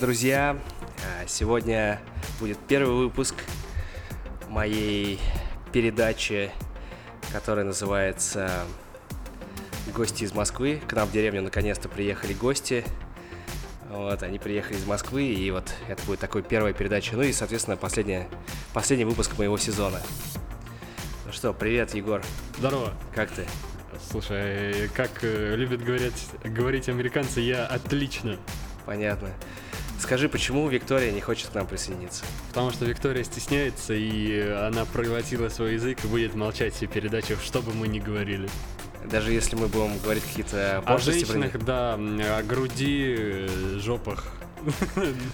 Друзья! А, Сегодня будет первый выпуск моей передачи, которая называется «Гости из Москвы». К нам в деревню наконец-то приехали гости. Вот, они приехали из Москвы, и вот это будет такой первая передача. Ну и, соответственно, последняя, последний выпуск моего сезона. Ну что, привет, Егор. Здорово. Как ты? Слушай, как э, любят говорить, говорить американцы, я отлично. Понятно. Скажи, почему Виктория не хочет к нам присоединиться? Потому что Виктория стесняется, и она проглотила свой язык и будет молчать все передачи, что бы мы ни говорили. Даже если мы будем говорить какие-то О пошлости них. женщинах, да, о груди, э, жопах.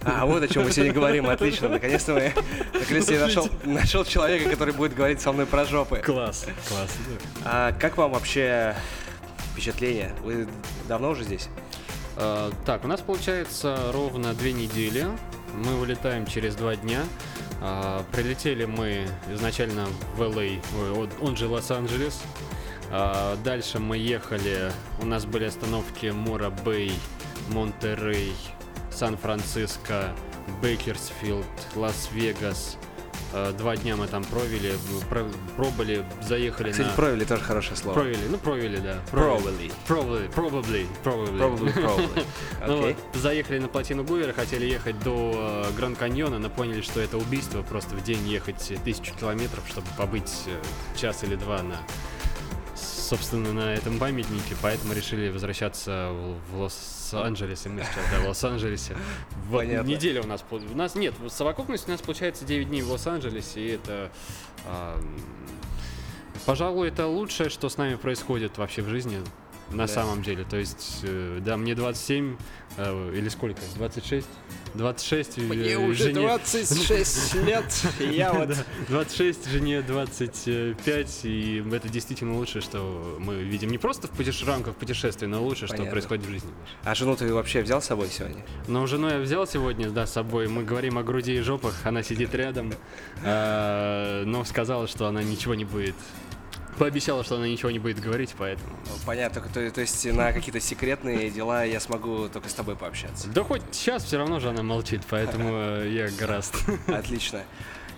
А, вот о чем мы сегодня говорим. Отлично. Наконец-то мы наконец-то я нашел, нашел человека, который будет говорить со мной про жопы. Класс, класс. А как вам вообще впечатление? Вы давно уже здесь? Э, Так, у нас получается ровно две недели. Мы вылетаем через два дня. А, Прилетели мы изначально в LA, он- же Лос-Анджелес. А, Дальше мы ехали, у нас были остановки Morro Bay, Монтерей, Сан-Франциско, Бейкерсфилд, Лас-Вегас. А, Два дня мы там провели, про- пробыли, заехали Кстати, на... провели тоже хорошее слово. Провели, ну провели, да. Probably. Probably, probably, probably. Probably, probably. Ну вот, заехали на плотину Гувера, хотели ехать до э, Гранд Каньона, но поняли, что это убийство, просто в день ехать тысячу километров, чтобы побыть э, час или два на, собственно, на этом памятнике, поэтому решили возвращаться в, в Лос-Анджелес, и мы сейчас, да, в Лос-Анджелесе. Вот Понятно. неделя у нас, у нас нет, в совокупности у нас получается 9 дней в Лос-Анджелесе, и это, а, пожалуй, это лучшее, что с нами происходит вообще в жизни, на Да. самом деле. То есть, э, да, мне 27, э, или сколько? 26? 26. э, жене- 26 лет, я вот... Да, 26, жене 25, и это действительно лучшее, что мы видим. Не просто в, путеше- рамках путешествия, но лучшее, что происходит в жизни. А жену ты вообще взял с собой сегодня? Но жену я взял сегодня, да, с собой. Мы говорим о груди и жопах, она сидит рядом, э, но сказала, что она ничего не будет. Пообещала, что она ничего не будет говорить, поэтому. Ну, Понятно, то, то есть на какие-то секретные дела я смогу только с тобой пообщаться. Да хоть сейчас все равно же она молчит, поэтому э, я гораст. Отлично.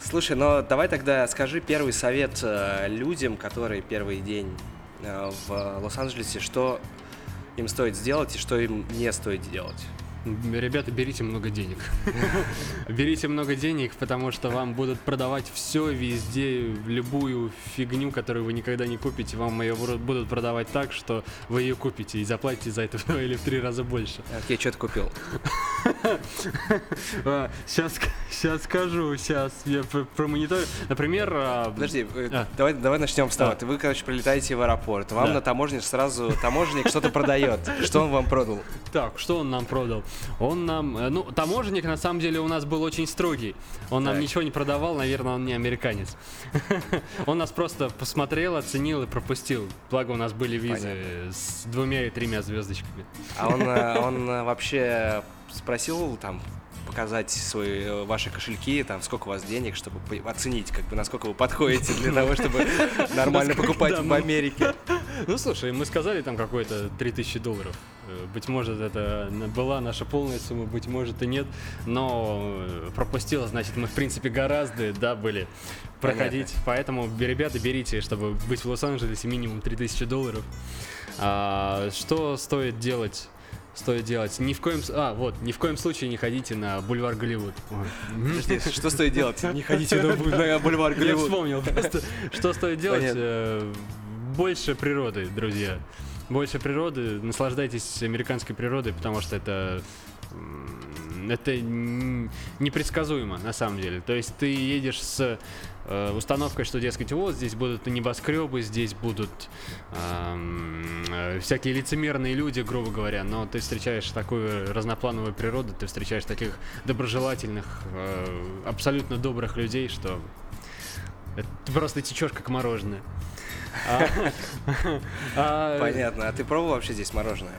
Слушай, но давай тогда скажи первый совет э, людям, которые первый день э, в Лос-Анджелесе, что им стоит сделать и что им не стоит делать. Ребята, берите много денег. Берите много денег, потому что вам будут продавать все везде, любую фигню, которую вы никогда не купите. Вам ее бу- будут продавать так, что вы ее купите и заплатите за это в два или в три раза больше. Окей, что ты купил? Сейчас, сейчас скажу, сейчас я пр- промониторю. Например, а, Подожди, э, А. давай, давай начнем с того. А. Вы, короче, прилетаете в аэропорт, вам на таможне сразу таможенник что-то продает. Что он вам продал? Так, что он нам продал? Он нам, э, ну, таможенник на самом деле у нас был очень строгий. Он нам Так. ничего не продавал, наверное, он не американец. Он нас просто посмотрел, оценил и пропустил. Благо у нас были визы с двумя и тремя звездочками. А он, э, он э, вообще спросил там показать свои ваши кошельки, там сколько у вас денег, чтобы оценить, как бы насколько вы подходите для того, чтобы нормально покупать в мы- Америке. Ну, слушай, мы сказали там какое-то 3000 долларов. Э, Быть может, это была наша полная сумма, быть может и нет. Но э, пропустила, значит, мы, в принципе, гораздо, да, были проходить. Поэтому, б- ребята, берите, чтобы быть в Лос-Анджелесе, минимум 3000 долларов. А, что стоит делать? Стоит делать. Ни в коем... А, вот, ни в коем случае не ходите на бульвар Голливуд. Подожди, что стоит делать? Не ходите на буль- на бульвар Я Голливуд. вспомнил просто. Что стоит делать? Понятно. Э, Больше природы, друзья. Больше природы. Наслаждайтесь американской природой, потому что это это непредсказуемо на самом деле. То есть ты едешь с э, установкой, что, дескать, вот здесь будут небоскребы, здесь будут э, всякие лицемерные люди, грубо говоря, но ты встречаешь такую разноплановую природу, ты встречаешь таких доброжелательных, э, абсолютно добрых людей, что это просто течешь как мороженое. А- а, Понятно. А ты пробовал вообще здесь мороженое?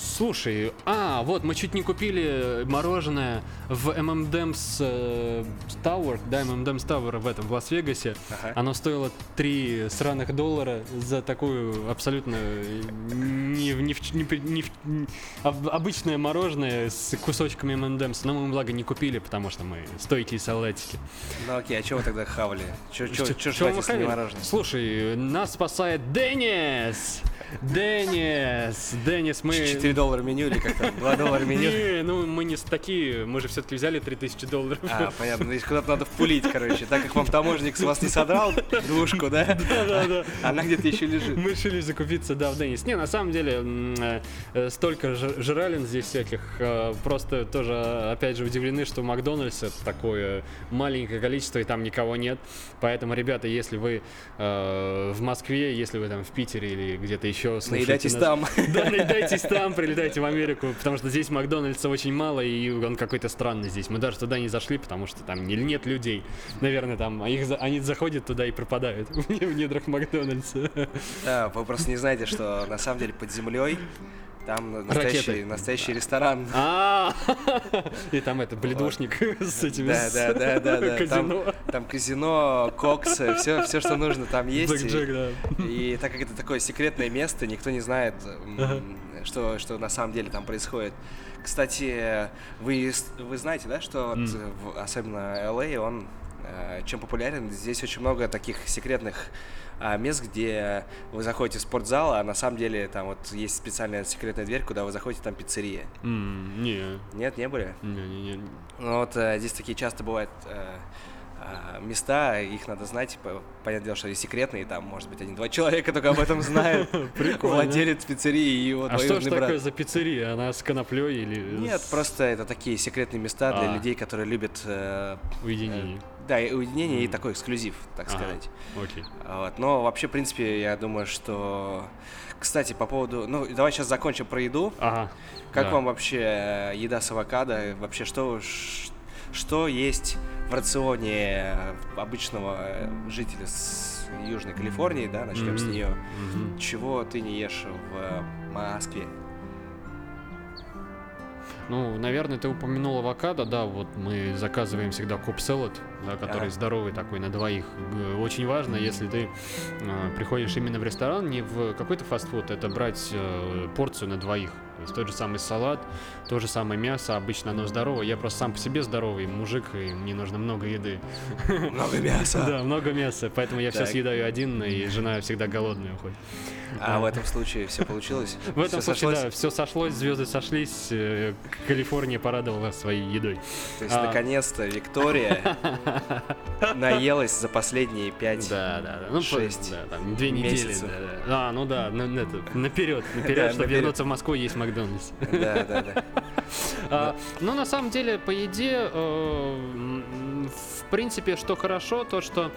Слушай, а, вот, мы чуть не купили мороженое в M&M's э, Tower, да, M&M's Tower в этом, в Лас-Вегасе. Ага. Оно стоило 3 сраных доллара за такую абсолютно не, не, в- не, не в- н- об- обычное мороженое с кусочками M&M's. Но мы, благо, не купили, потому что мы стойкие солдатики. Ну окей, а чего вы тогда хавали? Чё жрать, если не мороженое? Слушай, нас спасает Денис! Денис! Денис, мы... 4 доллара меню или как там? 2 доллара меню? Не, ну мы не такие, мы же все-таки взяли 3000 долларов. А, понятно, здесь куда-то надо впулить, короче. Так как вам таможник с вас не содрал двушку, да? Да-да-да. Она где-то еще лежит. Мы решили закупиться, да, в Денис. Не, на самом деле, э, э, столько жралин здесь всяких. э, Просто тоже, опять же, удивлены, что Макдональдс это такое маленькое количество, и там никого нет. Поэтому, ребята, если вы в Москве, если вы там в Питере или где-то еще слушаете Наедайтесь нас- там. Да, наедайтесь там, прилетайте в Америку, потому что здесь Макдональдса очень мало, и он какой-то странный здесь. Мы даже туда не зашли, потому что там не- нет людей. Наверное, там а их, они заходят туда и пропадают в недрах Макдональдса. Да, вы просто не знаете, что на самом деле под землей там настоящий, настоящий ресторан. А, и там это бледушник с этими Да, да, да, да, да. казино. Там, казино, коксы, все, все, что нужно, там есть. И- так как это такое секретное место, никто не знает, что, что на самом деле там происходит. Кстати, вы, вы знаете, да, что особенно LA, он э, чем популярен, здесь очень много таких секретных а, мест, где вы заходите в спортзал, а на самом деле там вот есть специальная секретная дверь, куда вы заходите, там пиццерия. М, Не, Нет, не были? не, не, не. Ну вот э, здесь такие часто бывают э, места, их надо знать, по- понятное дело, что они секретные, там, может быть, один-два человека только об этом знают. Прикольно. Владелец пиццерии и его А что ж двоюродный брат. такое за пиццерия? Она с коноплей или Нет, просто это такие секретные места для А. людей, которые любят, э, уединение? Да, и уединение и Мгм. такой эксклюзив, так Ага. сказать. Окей. Вот. Но вообще, в принципе, я думаю, что... Кстати, по поводу... Ну, давай сейчас закончим про еду. Ага. Как Да. вам вообще э, еда с авокадо? Вообще, что, что есть в рационе э, обычного э, жителя с Южной Калифорнии, да, начнем с Мгм. нее. Мгм. Чего ты не ешь в Москве? Ну, наверное, ты упомянул авокадо, да, вот мы заказываем всегда коп салат, да, который Ага. здоровый такой на двоих. Г- Очень важно, если ты э, приходишь именно в ресторан, не в какой-то фастфуд, это брать э, порцию на двоих. То есть тот же самый салат, то же самое мясо, обычно оно здоровое. Я просто сам по себе здоровый мужик, и мне нужно много еды. Много мяса. Да, много мяса, поэтому я все съедаю один, и жена всегда голодная уходит. А в этом случае все получилось? В этом случае, да, все сошлось, звезды сошлись, э, Калифорния порадовала своей едой. То есть, А. наконец-то, Виктория наелась за последние пять... Да, да, да. Ну, Шесть да, там, две недели. Да, да. А, ну да, ну, это, наперед, наперед, чтобы вернуться в Москву и есть Макдональдс. Да, да, да. А, ну, на самом деле, по еде, э, в принципе, что хорошо, то, что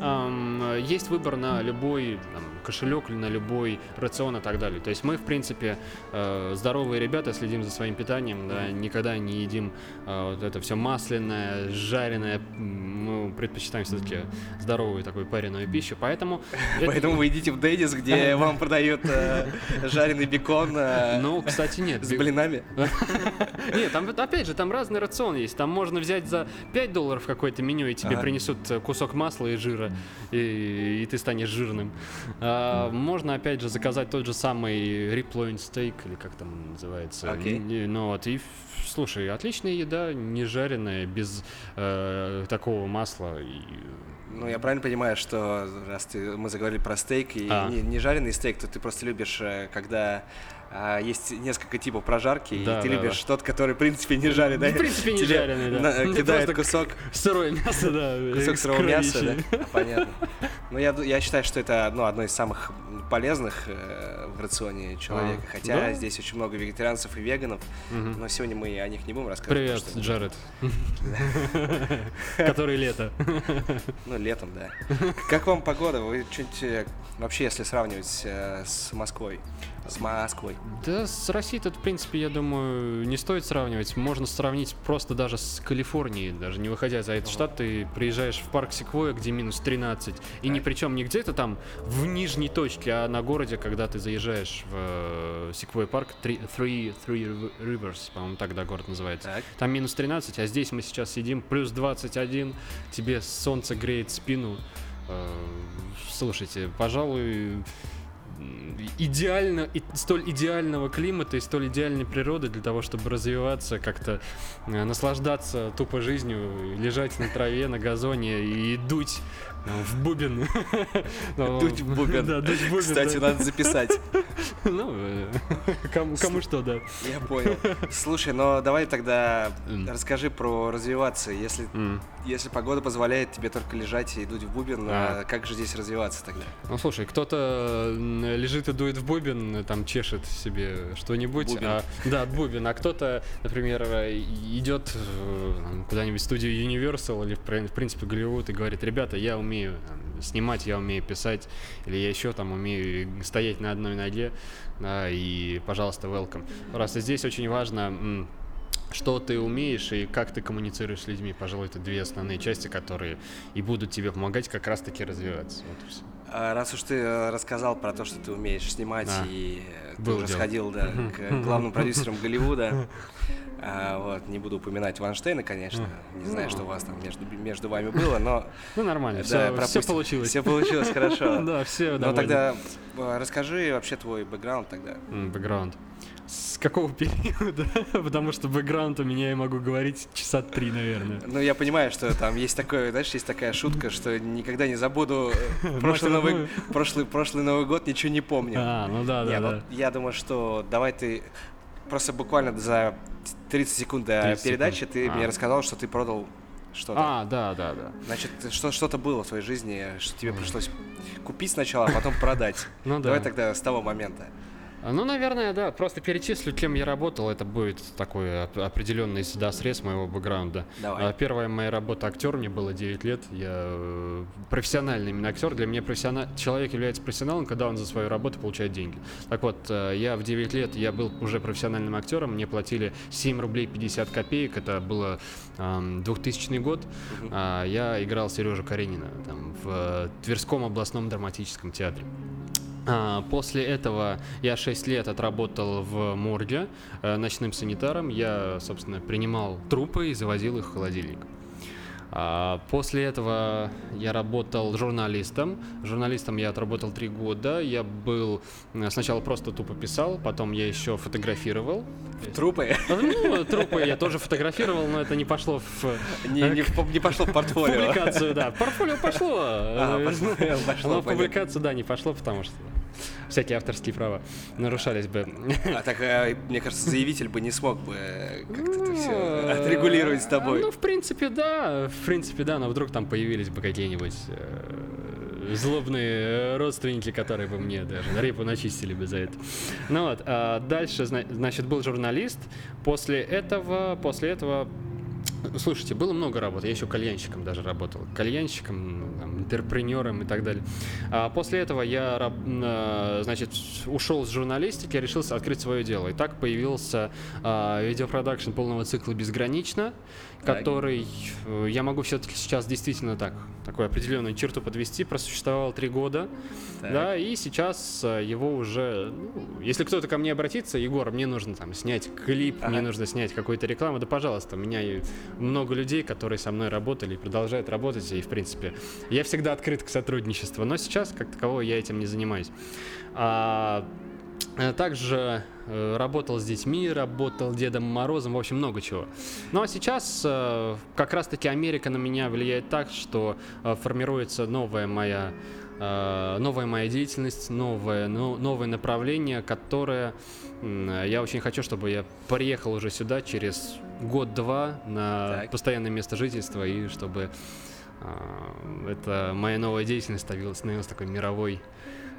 ам, есть выбор на любой там, кошелек или на любой рацион и так далее. То есть мы, в принципе, э, здоровые ребята, следим за своим питанием, да, никогда не едим э, вот это все масляное, жареное. Мы предпочитаем все-таки здоровую такую пареную пищу, поэтому... это- Поэтому вы идите в Дэдис, где вам продают э, жареный бекон э, Ну, кстати, нет. с блинами. Нет, там опять же, там разный рацион есть. Там можно взять за 5 долларов какое-то меню, и тебе Ага. принесут э, кусок масла и жира, и, и ты станешь жирным. А, можно, опять же, заказать тот же самый риплойн стейк, или как там называется. И- Ну вот, и, слушай, отличная еда, не жареная, без э, такого масла. и- Ну, я правильно понимаю, что раз ты, мы заговорили про стейк и А. не, не жареный стейк, то ты просто любишь, э, когда а, есть несколько типов прожарки, Да, и ты да, любишь тот, который, в принципе, не жареный. В принципе, не Тебе жареный, да. на- Не кидает кусок, Сырое мясо, да. кусок сырого мяса, да? Понятно. Ну, я, я считаю, что это ну, одно из самых полезных э, в рационе человека. А, Хотя да? здесь очень много вегетарианцев и веганов, Мгм. но сегодня мы о них не будем рассказывать. Привет, что- Джаред. Который лето. Ну, летом, да. Как вам погода? Вы что-нибудь э, вообще, если сравнивать э, с Москвой? С Москвой. Да, с Россией тут, в принципе, я думаю, не стоит сравнивать. Можно сравнить просто даже с Калифорнией, даже не выходя за этот штат, ты приезжаешь в парк Секвоя, где минус 13, и не причем не где-то там в нижней точке, а на городе, когда ты заезжаешь в Секвой парк, Three, Three, Three Rivers, по-моему, тогда город называется. Так. Там минус 13, а здесь мы сейчас сидим, плюс 21, тебе солнце греет спину. Э, Слушайте, пожалуй, идеально, и столь идеального климата и столь идеальной природы для того, чтобы развиваться, как-то э, наслаждаться тупо жизнью, лежать на траве, на газоне и дуть в бубен. Ну, Дуть в бубен. Да, дуть в бубен. Кстати, надо записать. Ну, э, кому кому что, да. Я понял. Слушай, но давай тогда расскажи про развиваться. Если, если погода позволяет тебе только лежать и дуть в бубен, А. а как же здесь развиваться тогда? Ну слушай, кто-то лежит и дует в бубен, э, там чешет себе что-нибудь, а, да, бубен, а кто-то, например, э, идет э, куда-нибудь в студию Universal или в принципе Голливуд и говорит, ребята, я умею там, снимать, я умею писать, или я еще там умею стоять на одной ноге, да, и, пожалуйста, welcome. И здесь очень важно что ты умеешь и как ты коммуницируешь с людьми. Пожалуй, это две основные части, которые и будут тебе помогать как раз-таки развиваться. Вот и всё. А раз уж ты э, рассказал про то, что ты умеешь снимать, А, и э, ты уже дело. сходил да, к главным продюсерам Голливуда, а, вот, не буду упоминать Ванштейна, конечно, не знаю, что у вас там между, между вами было, но Ну, нормально, да, все, пропустим. получилось. Все получилось хорошо. Да, все Ну довольны. тогда э, расскажи вообще твой бэкграунд тогда. Бэкграунд. С какого периода? Потому что бэкграунд у меня, я могу говорить часа три, наверное. Ну, я понимаю, что там есть такое, знаешь, есть такая шутка, что никогда не забуду э, прошлый Новый, родную. прошлый, прошлый Новый год, ничего не помню. А, ну да, да, ну, да. я думаю, что давай ты просто буквально за 30 секунд до 30 передачи секунд. ты А. мне рассказал, что ты продал что-то. А, да, да, да. Значит, что, что-то было в твоей жизни, что тебе пришлось купить сначала, а потом продать. Ну да. Давай тогда с того момента. А, Ну, наверное, да. Просто перечислю, кем я работал. Это будет такой оп- определенный сюда срез моего бэкграунда. Давай. А, Первая моя работа актер, мне было 9 лет. Я э, профессиональный именно актер. Для меня профессиона... человек является профессионалом, когда он за свою работу получает деньги. Так вот, э, я в 9 лет, я был уже профессиональным актером. Мне платили 7 рублей 50 копеек. Это было эм, 2000 год. А, Я играл Сережу Каренина там, в Тверском областном драматическом театре. А, После этого я 6 лет отработал в морге э, ночным санитаром. Я, собственно, принимал трупы и завозил их в холодильник. А, После этого я работал журналистом. Журналистом я отработал три года. Я был э, сначала просто тупо писал, потом я еще фотографировал. Трупы Ну, трупы я тоже фотографировал, но это не пошло в не, не, по- не пошло в портфолио. публикацию, да. В портфолио пошло. А, э, пошло, пошло, Но в публикацию, да, не пошло, потому что всякие авторские права нарушались бы. А так, э, мне кажется, заявитель бы не смог бы э, как-то это все отрегулировать с тобой. Ну, в принципе, да. В принципе, да, но вдруг там появились бы какие-нибудь э, злобные родственники, которые бы мне даже репу начистили бы за это. Ну вот, а дальше, зна- значит, был журналист. После этого, после этого Слушайте, было много работы. Я еще кальянщиком даже работал. Кальянщиком, там, интерпренером и так далее. А после этого я, значит, ушел с журналистики, решился открыть свое дело. И так появился а, видеопродакшн полного цикла «Безгранично», Так. который э, я могу все-таки сейчас действительно так, такую определенную черту подвести. Просуществовал три года. Так. Да, и сейчас э, его уже, ну, если кто-то ко мне обратится, Егор, мне нужно там снять клип, мне Ага. нужно снять какую-то рекламу, да, пожалуйста, меня много людей, которые со мной работали и продолжают работать, и, в принципе, я всегда открыт к сотрудничеству, но сейчас, как такового, я этим не занимаюсь. А, э, также э, работал с детьми, работал Дедом Морозом, в общем, много чего. Ну а сейчас э, как раз-таки Америка на меня влияет так, что формируется новая моя новая моя деятельность, новое, ну, новое направление, которое я очень хочу, чтобы я приехал уже сюда через год-два на Так. постоянное место жительства и чтобы э, это моя новая деятельность становилась, становилась такой мировой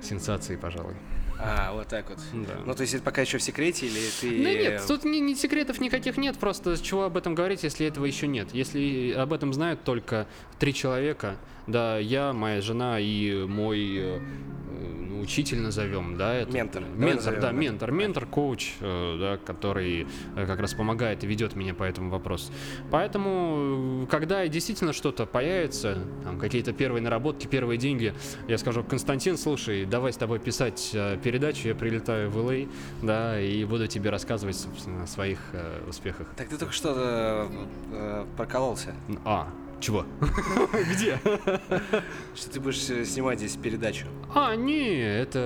сенсацией, пожалуй. А, вот так вот. Да. Ну, то есть это пока еще в секрете, или ты... Да нет, тут ни, ни секретов никаких нет, просто с чего об этом говорить, если этого еще нет. Если об этом знают только три человека, да, я, моя жена и мой э, э, учитель назовем, да, это Ментор. Давай ментор, назовем да, это. ментор, ментор, коуч, э, да, который э, как раз помогает и ведет меня по этому вопросу. Поэтому, э, когда действительно что-то появится, там, какие-то первые наработки, первые деньги, я скажу, Константин, слушай, давай с тобой писать э, передачу, я прилетаю в LA, да, и буду тебе рассказывать, собственно, о своих э, успехах. Так ты только что э, э, прокололся. А, чего? Где? Что ты будешь э, снимать здесь передачу. А, не, это...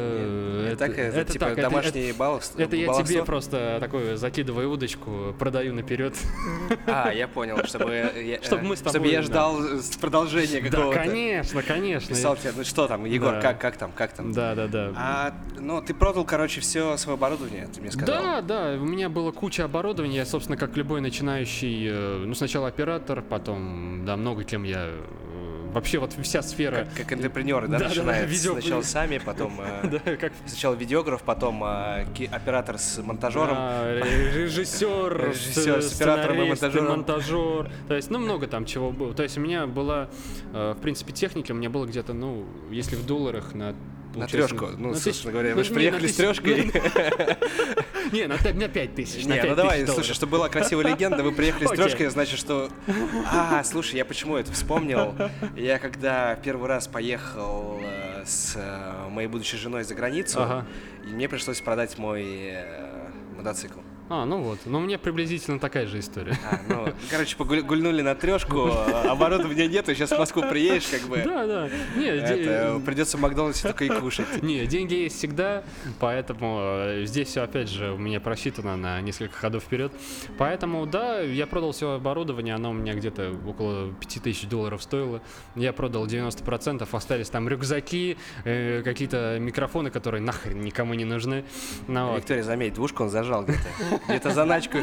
Это так, это, типа так, домашний баллов. Это я тебе просто такую закидываю удочку, продаю наперед. А, я понял, чтобы я, Чтоб э, мы с чтобы тобой, я да. ждал э, с продолжения Да, какого-то. конечно, конечно. Писал тебе, ну что там, Егор, Да. как, как там, как там? Да, да, да. А, ну, ты продал, короче, все свое оборудование, ты мне сказал. Да, да, у меня было куча оборудования, я, собственно, как любой начинающий, э, ну, сначала оператор, потом, да, много кем я... э, Вообще вот вся сфера... Как, как интерпренеры, да, Да, да, начинают видео- сначала сами, потом э, Да, как сначала видеограф, потом э, оператор с монтажером. Да, ре- режиссер, Режиссер с оператором и монтажером. монтажер. То есть, ну, много там чего было. То есть, у меня была, в принципе, техника, у меня было где-то, ну, если в долларах на На трешку. Ну, на собственно тысяч- говоря, ну, вы же не, приехали с трешкой. Не, на 5 тысяч. Не, 5 ну давай, слушай, чтобы была красивая легенда, вы приехали с трешкой, значит, что... А, слушай, я почему это вспомнил? Я когда первый раз поехал э, с э, моей будущей женой за границу, и мне пришлось продать мой э, мотоцикл. А, ну вот. Но у меня приблизительно такая же история. А, ну, короче, погуль- гульнули на трешку, а оборудования нету, сейчас в Москву приедешь, как бы... Да, да. Не, Это, де- придется в Макдональдсе только и кушать. Не, деньги есть всегда, поэтому э, здесь все опять же у меня просчитано на несколько ходов вперед. Поэтому, да, я продал все оборудование, оно у меня где-то около 5000 долларов стоило. Я продал 90%, остались там рюкзаки, э, какие-то микрофоны, которые нахрен никому не нужны. Ну, вот. Виктория, заметь, двушку он зажал где-то. Где-то заначку.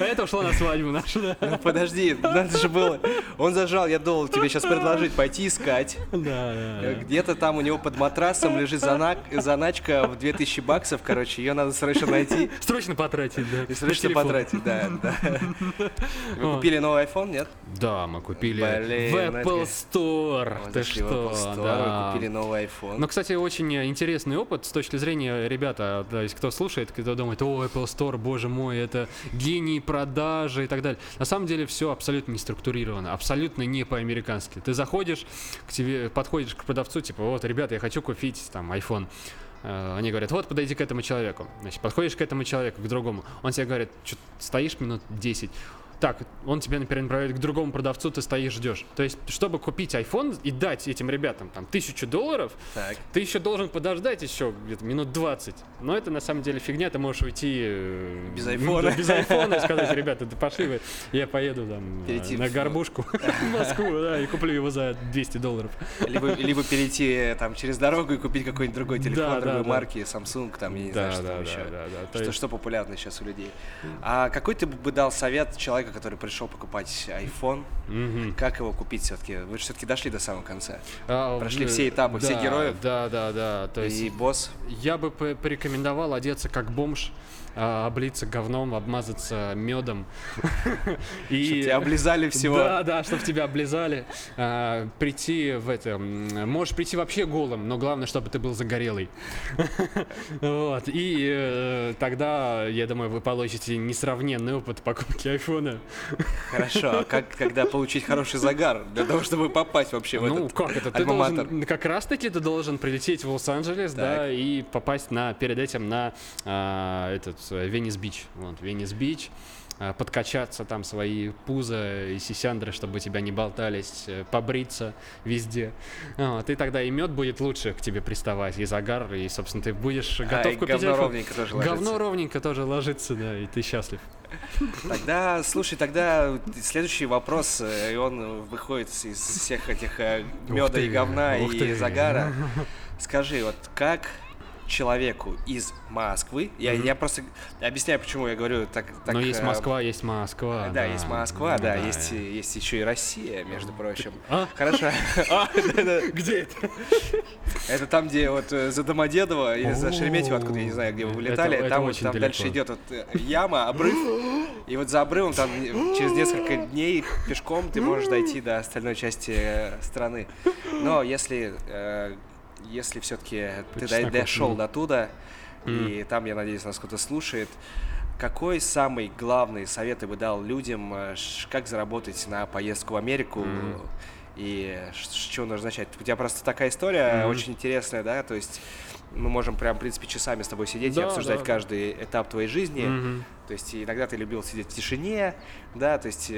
А это ушло на свадьбу нашу, да. Ну, подожди, надо же было. Он зажал, я должен тебе сейчас предложить пойти искать. Да, да. Где-то там у него под матрасом лежит зана- заначка в 2000 баксов, короче, ее надо срочно найти Срочно потратить, да. и срочно потратить, да, да. Вы купили новый iPhone, нет? Да, мы купили Блин, в ну это Apple Store. Ты в что? Apple Store, да. купили новый iPhone. Ну, кстати, очень интересный опыт с точки зрения, ребята, то есть кто слушает, кто думает, о, Apple Store, боже мой, это гений продажи и так далее. На самом деле все абсолютно не структурировано, абсолютно не по-американски. Ты заходишь, к тебе подходишь к продавцу, типа, вот, ребята, я хочу купить там iPhone. Э, Они говорят, вот, подойди к этому человеку. Значит, подходишь к этому человеку, к другому. Он тебе говорит, что стоишь минут 10. Так, он тебя, например, направляет к другому продавцу, ты стоишь, ждешь. То есть, чтобы купить iPhone и дать этим ребятам там тысячу долларов, Так. ты еще должен подождать еще где-то минут 20. Но это на самом деле фигня, ты можешь уйти э, Без айфона. без айфона и сказать, ребята, да пошли вы, я поеду там э, Перейти на в- горбушку в Москву, да, и куплю его за 200 долларов. Либо, либо перейти э, там через дорогу и купить какой-нибудь другой телефон, Да, другой да. марки, Samsung, там, я не знаю, Да, что да, там да, еще. да, да. То Что, есть- что популярно сейчас у людей. А какой ты бы дал совет человеку, который пришел покупать iPhone? Мгм. Как его купить все-таки? Вы же все-таки дошли до самого конца. А, Прошли все этапы, да, героев? Да, да, да. То есть И босс. Я бы по- порекомендовал одеться как бомж, а, облиться говном, обмазаться медом. Чтобы тебя облизали всего. Да, да, чтобы тебя облизали. А, Прийти в это... Можешь прийти вообще голым, но главное, чтобы ты был загорелый. Вот. И э, тогда, я думаю, вы получите несравненный опыт покупки айфона. Хорошо. А как, когда получить хороший загар для того, чтобы попасть вообще в Ну, этот как это? Ты должен, как раз таки ты должен прилететь в Лос-Анджелес, да, и попасть на, перед этим на а, этот э, Венес-Бич. Вот, Венес-Бич. а, подкачаться там свои пузо и сисяндры, чтобы тебя не болтались, э, побриться везде. Вот, и тогда и мед будет лучше к тебе приставать, и загар, и, собственно, ты будешь А, готов и купить говно ровненько тоже ложится. Говно ровненько тоже ложится, да, и ты счастлив. Тогда, слушай, тогда следующий вопрос, э, и он выходит из всех этих меда и говна и загара. Скажи, вот как человеку из Москвы, я, Мгм. я просто объясняю, почему я говорю так. так Но есть э, Москва, есть Москва. Да, есть Москва, да, Да. есть, и- есть еще и Россия, между прочим. А? Хорошо. А. Где это? Это там, где вот э, за Домодедово или за Шереметьево, откуда я не знаю, где вы вылетали, там, дальше идет э, яма, обрыв, и вот за обрывом там через несколько дней пешком ты можешь дойти до остальной части э, страны. Но если э, если все-таки ты дошел до туда, и там, я надеюсь, нас кто-то слушает, какой самый главный совет ты бы дал людям, э, как заработать на поездку в Америку Мгм. и чего нужно начать? У тебя просто такая история Мгм. очень интересная, да, то есть мы можем прям, в принципе, часами с тобой сидеть и Да, обсуждать да. каждый этап твоей жизни. Мгм. То есть иногда ты любил сидеть в тишине, да, то есть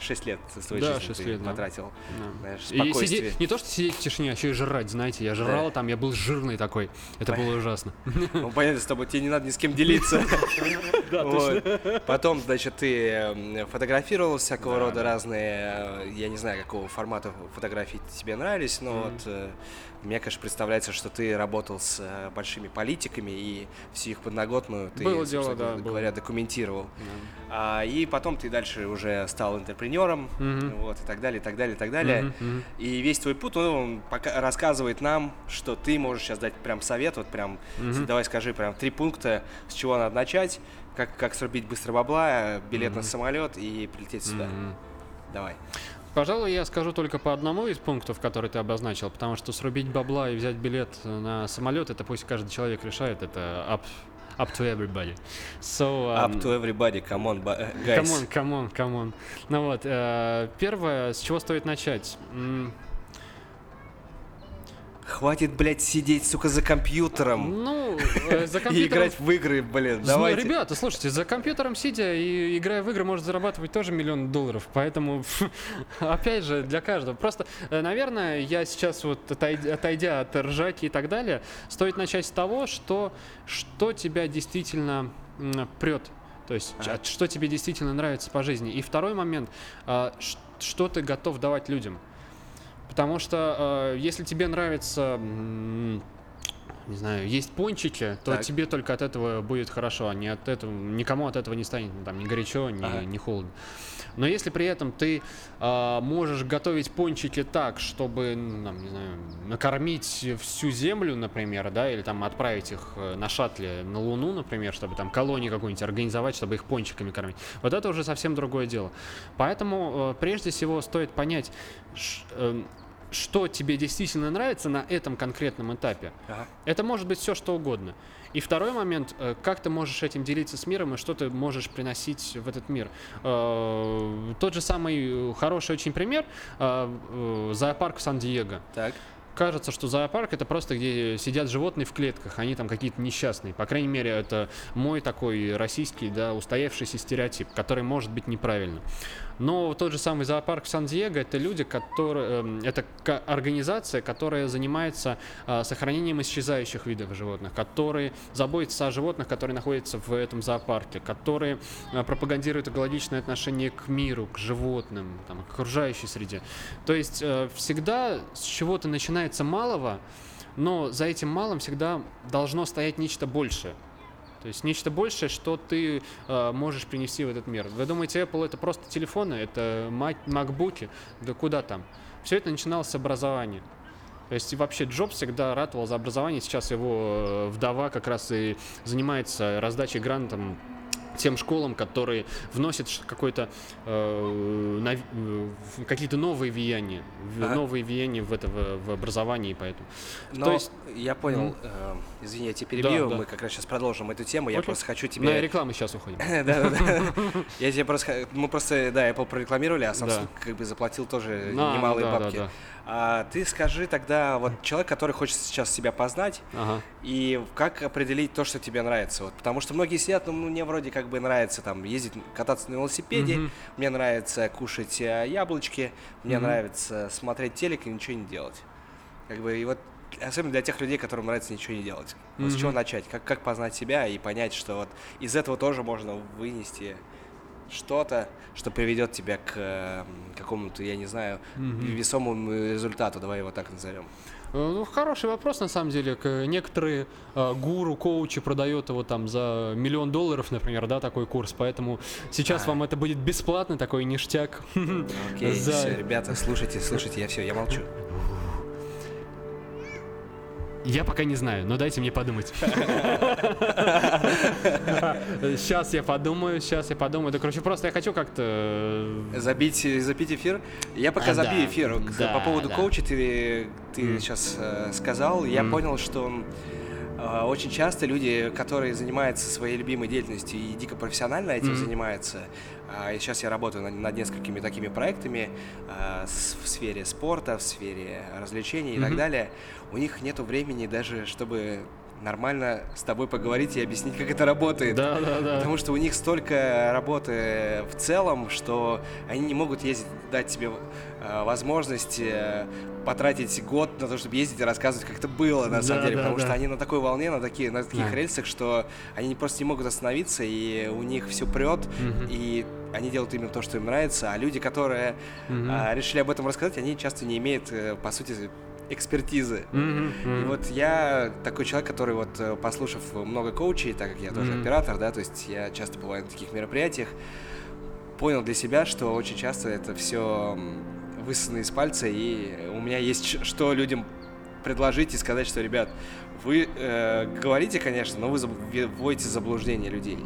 6 лет своей Да, жизни шесть ты лет, да. потратил. Да. Знаешь, И спокойствие. сидеть, не то, что сидеть в тишине, а еще и жрать, знаете, я жрал там, я был жирный такой, это было ужасно. Ну, понятно, с тобой тебе не надо ни с кем делиться. Потом, значит, ты фотографировал всякого Да, рода да. разные, э, я не знаю, какого формата фотографий тебе нравились, но вот э, мне, конечно, представляется, что ты работал с э, большими политиками и всю их подноготную ты, Было дело, да, говоря, документировал. А, и потом ты дальше уже стал интерпренером, Мгм. вот, и так далее, и так далее, и так далее. Мгм. И весь твой путь, ну, он пока рассказывает нам, что ты можешь сейчас дать прям совет, вот прям, Мгм. давай скажи прям три пункта, с чего надо начать, как, как срубить быстро бабла, билет на Мгм. самолет и прилететь сюда. Мгм. Давай. Пожалуй, я скажу только по одному из пунктов, который ты обозначил, потому что срубить бабла и взять билет на самолет, это пусть каждый человек решает, это up, up to everybody. So, Up um, to everybody, come on, ba- э, guys. Come on, come on, come on. Ну вот, э, первое, с чего стоит начать? Хватит, блядь, сидеть, сука, за компьютером Ну, э, за и компьютером... играть в игры, блин, Ну, давайте. ребята, слушайте, за компьютером сидя и играя в игры может зарабатывать тоже миллион долларов, поэтому, опять же, для каждого. Просто, э, наверное, я сейчас вот отойдя, отойдя от ржаки и так далее, стоит начать с того, что, что тебя действительно прет. То есть, а что тебе действительно нравится по жизни. И второй момент, а, что ты готов давать людям. Потому что э, если тебе нравится, не знаю, есть пончики, то Так. тебе только от этого будет хорошо, а не от этого, никому от этого не станет там, ни горячо, ни, Ага. ни холодно. Но если при этом ты э, можешь готовить пончики так, чтобы, ну, там, не знаю, накормить всю Землю, например, да, или там отправить их э, на шаттле на Луну, например, чтобы там колонию какую-нибудь организовать, чтобы их пончиками кормить, вот это уже совсем другое дело. Поэтому э, прежде всего стоит понять, ш- эм, что тебе действительно нравится на этом конкретном этапе. Ага. Это может быть все что угодно. И второй момент, э, как ты можешь этим делиться с миром и что ты можешь приносить в этот мир. Э, Тот же самый э, хороший очень пример зоопарк в Сан-Диего. Так. Кажется, что зоопарк это просто где сидят животные в клетках, они там какие-то несчастные. По крайней мере, это мой такой российский, да, устоявшийся стереотип, который может быть неправильным. Но тот же самый зоопарк Сан-Диего это люди, которые, эм, это организация, которая занимается а, сохранением исчезающих видов животных, которые заботятся о животных, которые находятся в этом зоопарке, которые а, пропагандируют экологичное отношение к миру, к животным, там, к окружающей среде. То есть э, всегда с чего-то начинается малого, но за этим малым всегда должно стоять нечто большее. То есть нечто большее, что ты э, можешь принести в этот мир. Вы думаете, Apple это просто телефоны, это ма- макбуки? Да куда там? Все это начиналось с образования. То есть вообще Джобс всегда ратовал за образование. Сейчас его э, вдова как раз и занимается раздачей грантов тем школам, которые вносят какой-то э, нав- э, какие-то новые влияния, Ага. новые влияния в это в, в образовании, поэтому. Но То есть- я понял, Мгм. э, извини, я тебя перебью, Да, да. мы как раз сейчас продолжим эту тему, я Окей. просто хочу На тебе... рекламу сейчас уходим. Я тебе просто, мы просто, да, Apple прорекламировали, а Samsung Да. как бы заплатил тоже На, немалые бабки. А ты скажи тогда, вот человек, который хочет сейчас себя познать, Ага. и как определить то, что тебе нравится? Вот, потому что многие сидят, ну, мне вроде как бы нравится там ездить, кататься на велосипеде, Мгм. мне нравится кушать э, яблочки, мне Мгм. нравится смотреть телек и ничего не делать. Как бы, и вот особенно для тех людей, которым нравится ничего не делать. Вот с Мгм. чего начать? Как, как познать себя и понять, что вот из этого тоже можно вынести что-то, что приведет тебя к э, какому-то, я не знаю, Мгм. весомому результату, давай его так назовем. Э, ну, хороший вопрос, на самом деле. Некоторые э, гуру, коучи продают его там за миллион долларов, например, да, такой курс. Поэтому сейчас а. вам это будет бесплатно, такой ништяк. Окей, за... все, ребята, слушайте, слушайте, я все, я молчу. Я пока не знаю, но дайте мне подумать. Сейчас я подумаю, сейчас я подумаю. Да, короче, просто я хочу как-то... Э, забить, забить эфир? Я пока а, забью эфир. По поводу коуча ты, ты сейчас э, сказал. Я понял, что э, очень часто люди, которые занимаются своей любимой деятельностью и дико профессионально этим mm-hmm. занимаются, а, и сейчас я работаю над, над несколькими такими проектами а, в сфере спорта, в сфере развлечений mm-hmm. и так далее, у них нет времени даже, чтобы нормально с тобой поговорить и объяснить, как это работает. Да, да, да. Потому что у них столько работы в целом, что они не могут ездить, дать тебе э, возможность э, потратить год на то, чтобы ездить и рассказывать, как это было на да, самом деле. Да, потому да. что они на такой волне, на, такие, на таких да. рельсах, что они просто не могут остановиться, и у них все прет, угу. и они делают именно то, что им нравится. А люди, которые угу. э, решили об этом рассказать, они часто не имеют, э, по сути, экспертизы. Mm-hmm, mm-hmm. И вот я такой человек, который вот, э, послушав много коучей, так как я тоже mm-hmm. оператор, да, то есть я часто бываю на таких мероприятиях, понял для себя, что очень часто это все высосано из пальца, и у меня есть что людям предложить и сказать, что, ребят, вы э, говорите, конечно, но вы вводите заблуждение людей.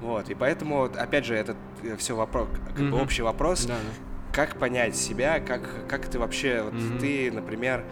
Вот, и поэтому, опять же, это э, все вопрос, как mm-hmm. бы общий вопрос. Да, да как понять себя, как, как ты вообще, вот mm-hmm. ты, например,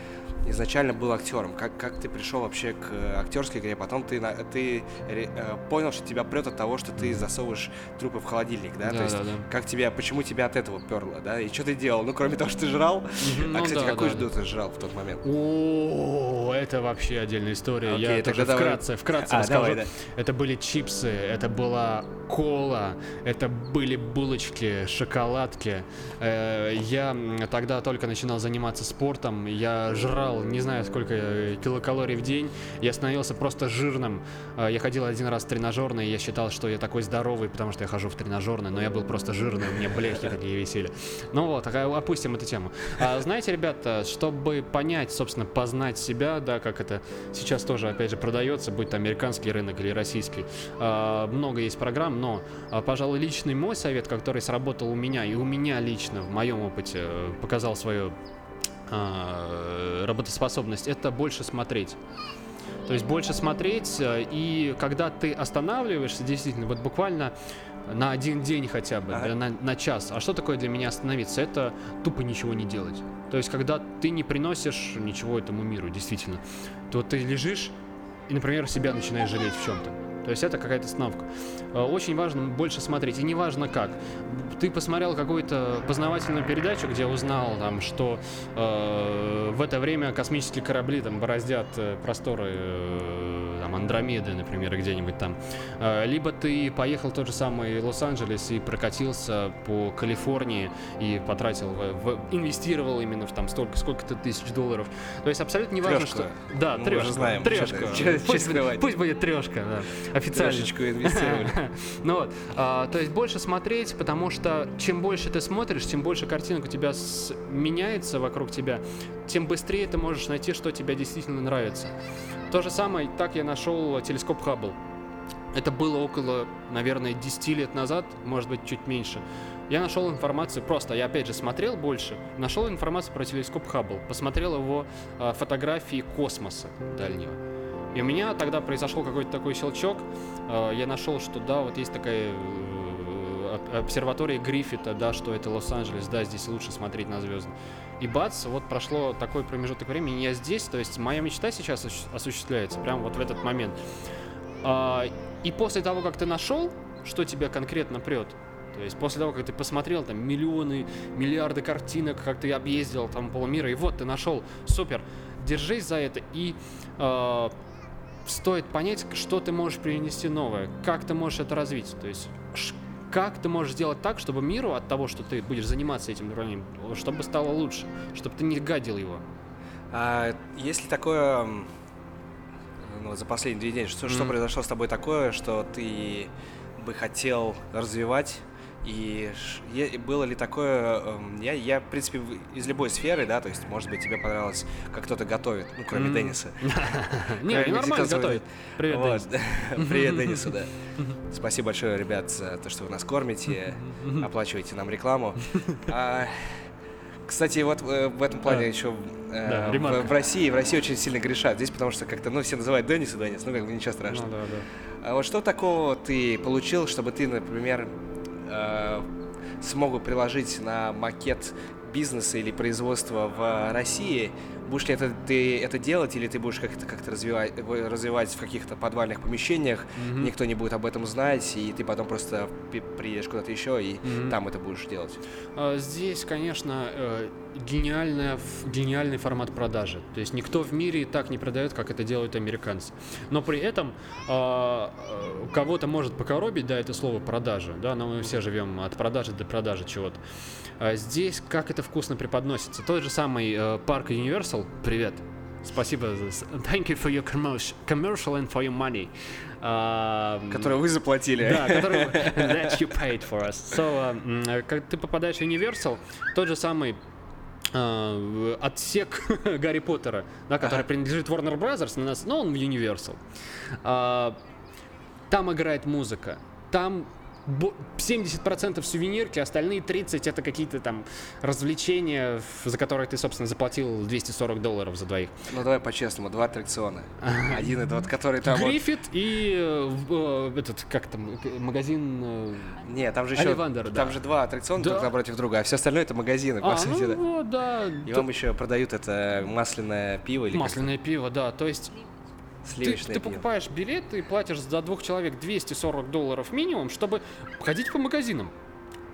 изначально был актером? Как, как ты пришел вообще к э, актерской игре? Потом ты, ты э, понял, что тебя прет от того, что ты засовываешь трупы в холодильник, да? да То есть, да, да. как тебя, почему тебя от этого перло, да? И что ты делал? Ну, кроме того, что ты жрал. А, ну, кстати, да, какую да, еду да. ты жрал в тот момент? О, это вообще отдельная история. Окей, Я тоже давай... вкратце, вкратце а, расскажу. Давай, да. Это были чипсы, это была кола, это были булочки, шоколадки. Э, я тогда только начинал заниматься спортом, я жрал набрал не знаю сколько э, килокалорий в день, я становился просто жирным. Э, я ходил один раз в тренажерный, я считал, что я такой здоровый, потому что я хожу в тренажерный, но я был просто жирный, у меня бляхи такие висели. Ну вот, опустим эту тему. А, знаете, ребята, чтобы понять, собственно, познать себя, да, как это сейчас тоже, опять же, продается, будь то американский рынок или российский, а, много есть программ, но, а, пожалуй, личный мой совет, который сработал у меня и у меня лично в моем опыте э, показал свое а, работоспособность, это больше смотреть. То есть больше смотреть, э, и когда ты останавливаешься, действительно, вот буквально на один день хотя бы, ага. на, на час. А что такое для меня остановиться? Это тупо ничего не делать. То есть, когда ты не приносишь ничего этому миру, действительно, то ты лежишь и, например, себя начинаешь жалеть в чем-то. То есть это какая-то остановка. Э, очень важно больше смотреть, и неважно как. Ты посмотрел какую-то познавательную передачу, где узнал, там, что э, в это время космические корабли там бороздят э, просторы э, там, Андромеды, например, где-нибудь там. Э, либо ты поехал в тот же самый Лос-Анджелес и прокатился по Калифорнии и потратил, в, в, инвестировал именно в там столько, сколько-то тысяч долларов. То есть абсолютно неважно, трешка. что... Да, Мы трешка. Уже знаем, трешка. Пусть, будет, пусть будет трешка, да официально. Трешечку инвестировали. ну вот, а, то есть больше смотреть, потому что чем больше ты смотришь, тем больше картинок у тебя с... меняется вокруг тебя, тем быстрее ты можешь найти, что тебе действительно нравится. То же самое, так я нашел телескоп Хаббл. Это было около, наверное, 10 лет назад, может быть, чуть меньше. Я нашел информацию, просто я опять же смотрел больше, нашел информацию про телескоп Хаббл, посмотрел его э, фотографии космоса дальнего. И у меня тогда произошел какой-то такой щелчок. Э, я нашел, что да, вот есть такая э, обсерватория Гриффита, да, что это Лос-Анджелес, да, здесь лучше смотреть на звезды. И бац, вот прошло такой промежуток времени, я здесь, то есть моя мечта сейчас осуществляется, прямо вот в этот момент. А, и после того, как ты нашел, что тебя конкретно прет, то есть после того, как ты посмотрел там миллионы, миллиарды картинок, как ты объездил там полмира, и вот ты нашел, супер, держись за это и э, стоит понять, что ты можешь принести новое, как ты можешь это развить. То есть как ты можешь сделать так, чтобы миру от того, что ты будешь заниматься этим направлением, чтобы стало лучше, чтобы ты не гадил его. А если такое ну, за последние две недели, что, mm-hmm. что произошло с тобой такое, что ты бы хотел развивать И было ли такое, эм, я, я, в принципе, из любой сферы, да, то есть, может быть, тебе понравилось, как кто-то готовит, ну, кроме Мгм. Денниса. Не, нормально готовит. Привет. Денис. Привет Денису, да. Спасибо большое, ребят, за то, что вы нас кормите, оплачиваете нам рекламу. А, Кстати, вот э, в этом плане А. еще э, в- России, в России очень сильно грешат. Здесь потому что как-то, ну, все называют Денис и Денис, ну, как бы ничего страшного. Ну, да, да. А вот что такого ты получил, чтобы ты, например, э, смог бы приложить на макет бизнеса или производства в России? Будешь ли это, ты это делать, или ты будешь как-то как развивать, развивать в каких-то подвальных помещениях, Мгм. никто не будет об этом знать, и ты потом просто приедешь куда-то еще и Мгм. там это будешь делать? А, Здесь, конечно, э, гениальная, гениальный формат продажи. То есть никто в мире так не продает, как это делают американцы. Но при этом а, э, кого-то может покоробить, да, это слово продажа, да, но мы все живем от продажи до продажи чего-то. А Здесь как это вкусно преподносится. Тот же самый э, парк Universal, привет, Спасибо. за Thank you for your commercial, and for your money. А, м, Которые вы заплатили. да, который that you paid for us. So, uh, как ты попадаешь в Universal, тот же самый отсек Гарри Поттера, да, который Ага. принадлежит Warner Brothers, на нас, но он в Universal. А, там играет музыка, там 70% сувенирки, остальные 30% это какие-то там развлечения, за которые ты, собственно, заплатил 240 долларов за двоих. Ну давай по-честному, два аттракциона. Один это вот, который там вот... Гриффит и э, э, этот, как там, э, магазин... э, Не, там же еще... Оливандер, Там да. же два аттракциона Да. друг напротив друга, а все остальное это магазины, по А, сути, ну да. вот, да. И вам еще продают это масляное пиво или Масляное пиво, да. То есть ты, сливочное ты пиво. покупаешь билет и платишь за двух человек 240 долларов минимум, чтобы ходить по магазинам.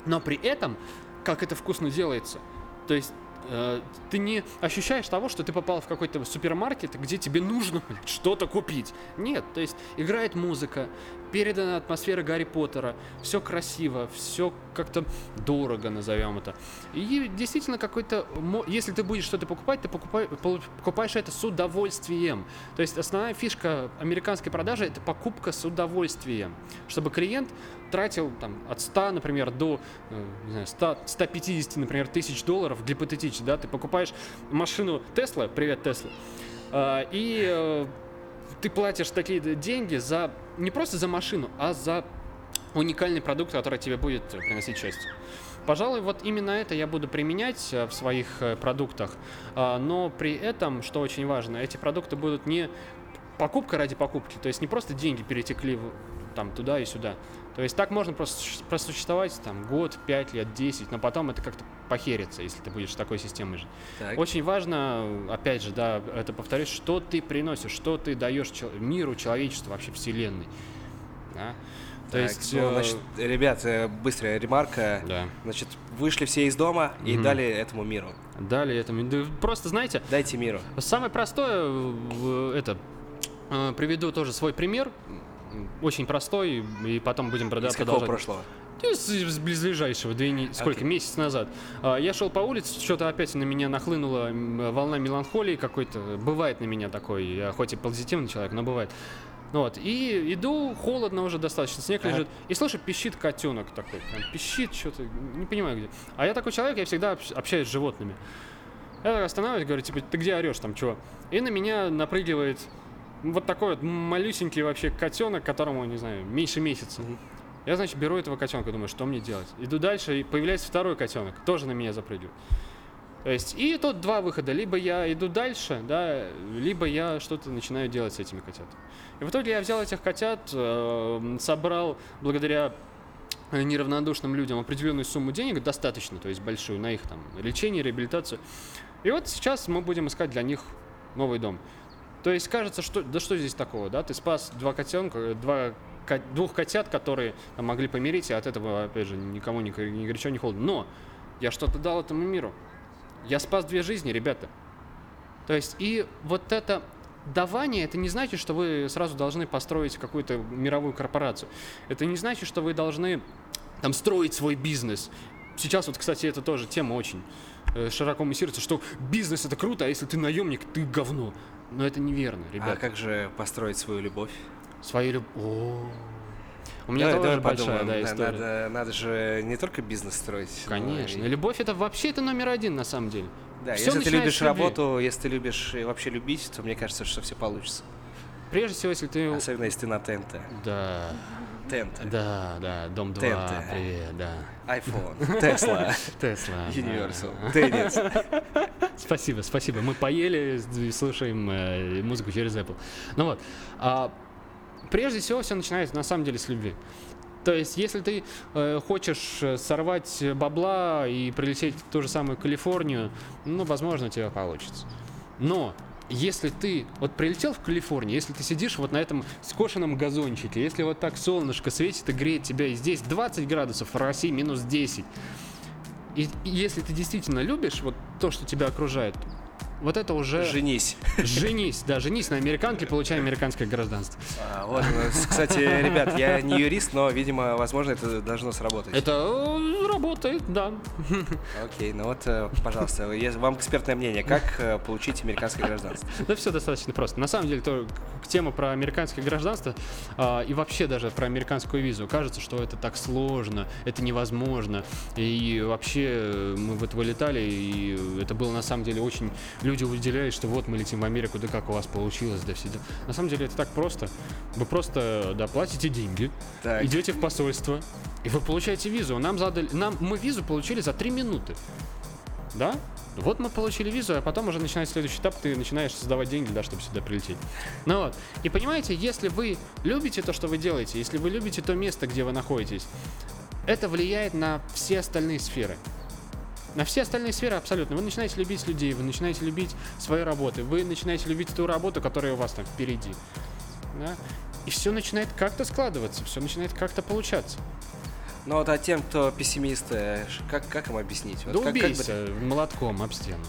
Но при этом, как это вкусно делается, то есть э, ты не ощущаешь того, что ты попал в какой-то супермаркет, где тебе нужно блядь, что-то купить. Нет, то есть играет музыка, передана атмосфера Гарри Поттера, все красиво, все как-то дорого, назовем это. И действительно какой-то, если ты будешь что-то покупать, ты покупай- покупаешь это с удовольствием. То есть основная фишка американской продажи это покупка с удовольствием, чтобы клиент тратил там от 100, например, до э, не знаю, 100, 150, например, тысяч долларов, гипотетически, да, ты покупаешь машину Тесла, привет, Тесла, а, и э, ты платишь такие деньги за не просто за машину, а за уникальный продукт, который тебе будет э, приносить счастье. Пожалуй, вот именно это я буду применять э, в своих э, продуктах, А, но при этом, что очень важно, эти продукты будут не покупка ради покупки, то есть не просто деньги перетекли там туда и сюда. То есть так можно просто сущ- просуществовать там год, пять лет, 10, но потом это как-то похерится, если ты будешь такой системой жить. Так. Очень важно, опять же, да, это повторюсь, что ты приносишь, что ты даешь чел- миру, человечеству, вообще вселенной. Да? То Так, есть, ну, э, значит, ребят, э, быстрая ремарка. да. Значит, вышли все из дома и Мгм. дали этому миру. Далее это да просто знаете, Дайте миру. самое простое это э, приведу тоже свой пример, очень простой, и потом будем прода- Из какого прошлого? Из близлежащего, две не- сколько, Окей. месяц назад. А, Я шел по улице, что-то опять на меня нахлынула волна меланхолии какой-то. Бывает на меня такой, я хоть и позитивный человек, но бывает. Вот, и иду, холодно уже достаточно, снег Ага. лежит, и слышу, пищит котенок такой, прям пищит что-то, не понимаю где. А я такой человек, я всегда общ- общаюсь с животными. Я останавливаюсь, говорю, типа, ты где орешь там, чего? И на меня напрыгивает вот такой вот малюсенький вообще котенок, которому, не знаю, меньше месяца. Мгм. Я, значит, беру этого котенка, думаю, что мне делать? Иду дальше, и появляется второй котенок, тоже на меня запрыгивает. То есть, и тут два выхода. Либо я иду дальше, да, либо я что-то начинаю делать с этими котятами. И в итоге я взял этих котят, э, собрал благодаря неравнодушным людям определенную сумму денег, достаточно, то есть большую, на их там лечение, реабилитацию. И вот сейчас мы будем искать для них новый дом. То есть кажется, что да что здесь такого, да? Ты спас два котенка, два двух котят, которые могли помирить, и от этого, опять же, никому ни, ни горячо, ни холодно. Но я что-то дал этому миру. Я спас две жизни, ребята. То есть, и вот это давание, это не значит, что вы сразу должны построить какую-то мировую корпорацию. Это не значит, что вы должны там строить свой бизнес. Сейчас вот, кстати, это тоже тема очень э, широко муссируется, что бизнес это круто, а если ты наемник, ты говно. Но это неверно, А ребята. как же построить свою любовь? Свою любовь. У меня Давай- тоже давай большая, подумаем. да, история. Надо, надо же не только бизнес строить. но Конечно. и- Любовь это вообще это номер один на самом деле. Да, Всё если ты любишь работу, если ты любишь вообще любить, то мне кажется, что все получится. Прежде всего, если ты... Особенно если ты на ТНТ. Да, ТНТ, да, да, Дом 2, TNT. привет, да. iPhone, Tesla, Тесла. Universal, теннис. Спасибо, спасибо. Мы поели слушаем э, музыку через Apple. Ну вот. а, прежде всего, все начинается на самом деле с любви. То есть, если ты э, хочешь э, сорвать бабла и прилететь в ту же самую Калифорнию, ну, возможно, у тебя получится. Но если ты вот прилетел в Калифорнию, если ты сидишь вот на этом скошенном газончике, если вот так солнышко светит и греет тебя, и здесь 20 градусов, в России минус 10, и, и если ты действительно любишь вот то, что тебя окружает, вот это уже... Женись. Женись, да, женись на американке, получай американское гражданство. А, вот, кстати, ребят, я не юрист, но, видимо, возможно, это должно сработать. Это э, работает, да. Окей, ну вот, э, пожалуйста, вам экспертное мнение, как э, получить американское гражданство? Да все достаточно просто. На самом деле, то, тема про американское гражданство а, и вообще даже про американскую визу. Кажется, что это так сложно, это невозможно. И вообще мы вот вылетали, и это было на самом деле очень... Люди удивляют, что вот мы летим в Америку, да как у вас получилось, да все. да». На самом деле это так просто. Вы просто, да, платите деньги, Так, идете в посольство, и вы получаете визу. Нам задали, нам мы визу получили за 3 минуты. Да? Вот мы получили визу, а потом уже начинается следующий этап, ты начинаешь создавать деньги, да, чтобы сюда прилететь. Ну вот. И понимаете, если вы любите то, что вы делаете, если вы любите то место, где вы находитесь, это влияет на все остальные сферы. На все остальные сферы абсолютно. Вы начинаете любить людей, вы начинаете любить свои работы, вы начинаете любить ту работу, которая у вас там впереди. Да? И все начинает как-то складываться, все начинает как-то получаться. ну вот, а тем, кто пессимисты, ш- как, как им объяснить? Вот да как- как бы- убейся молотком об стену.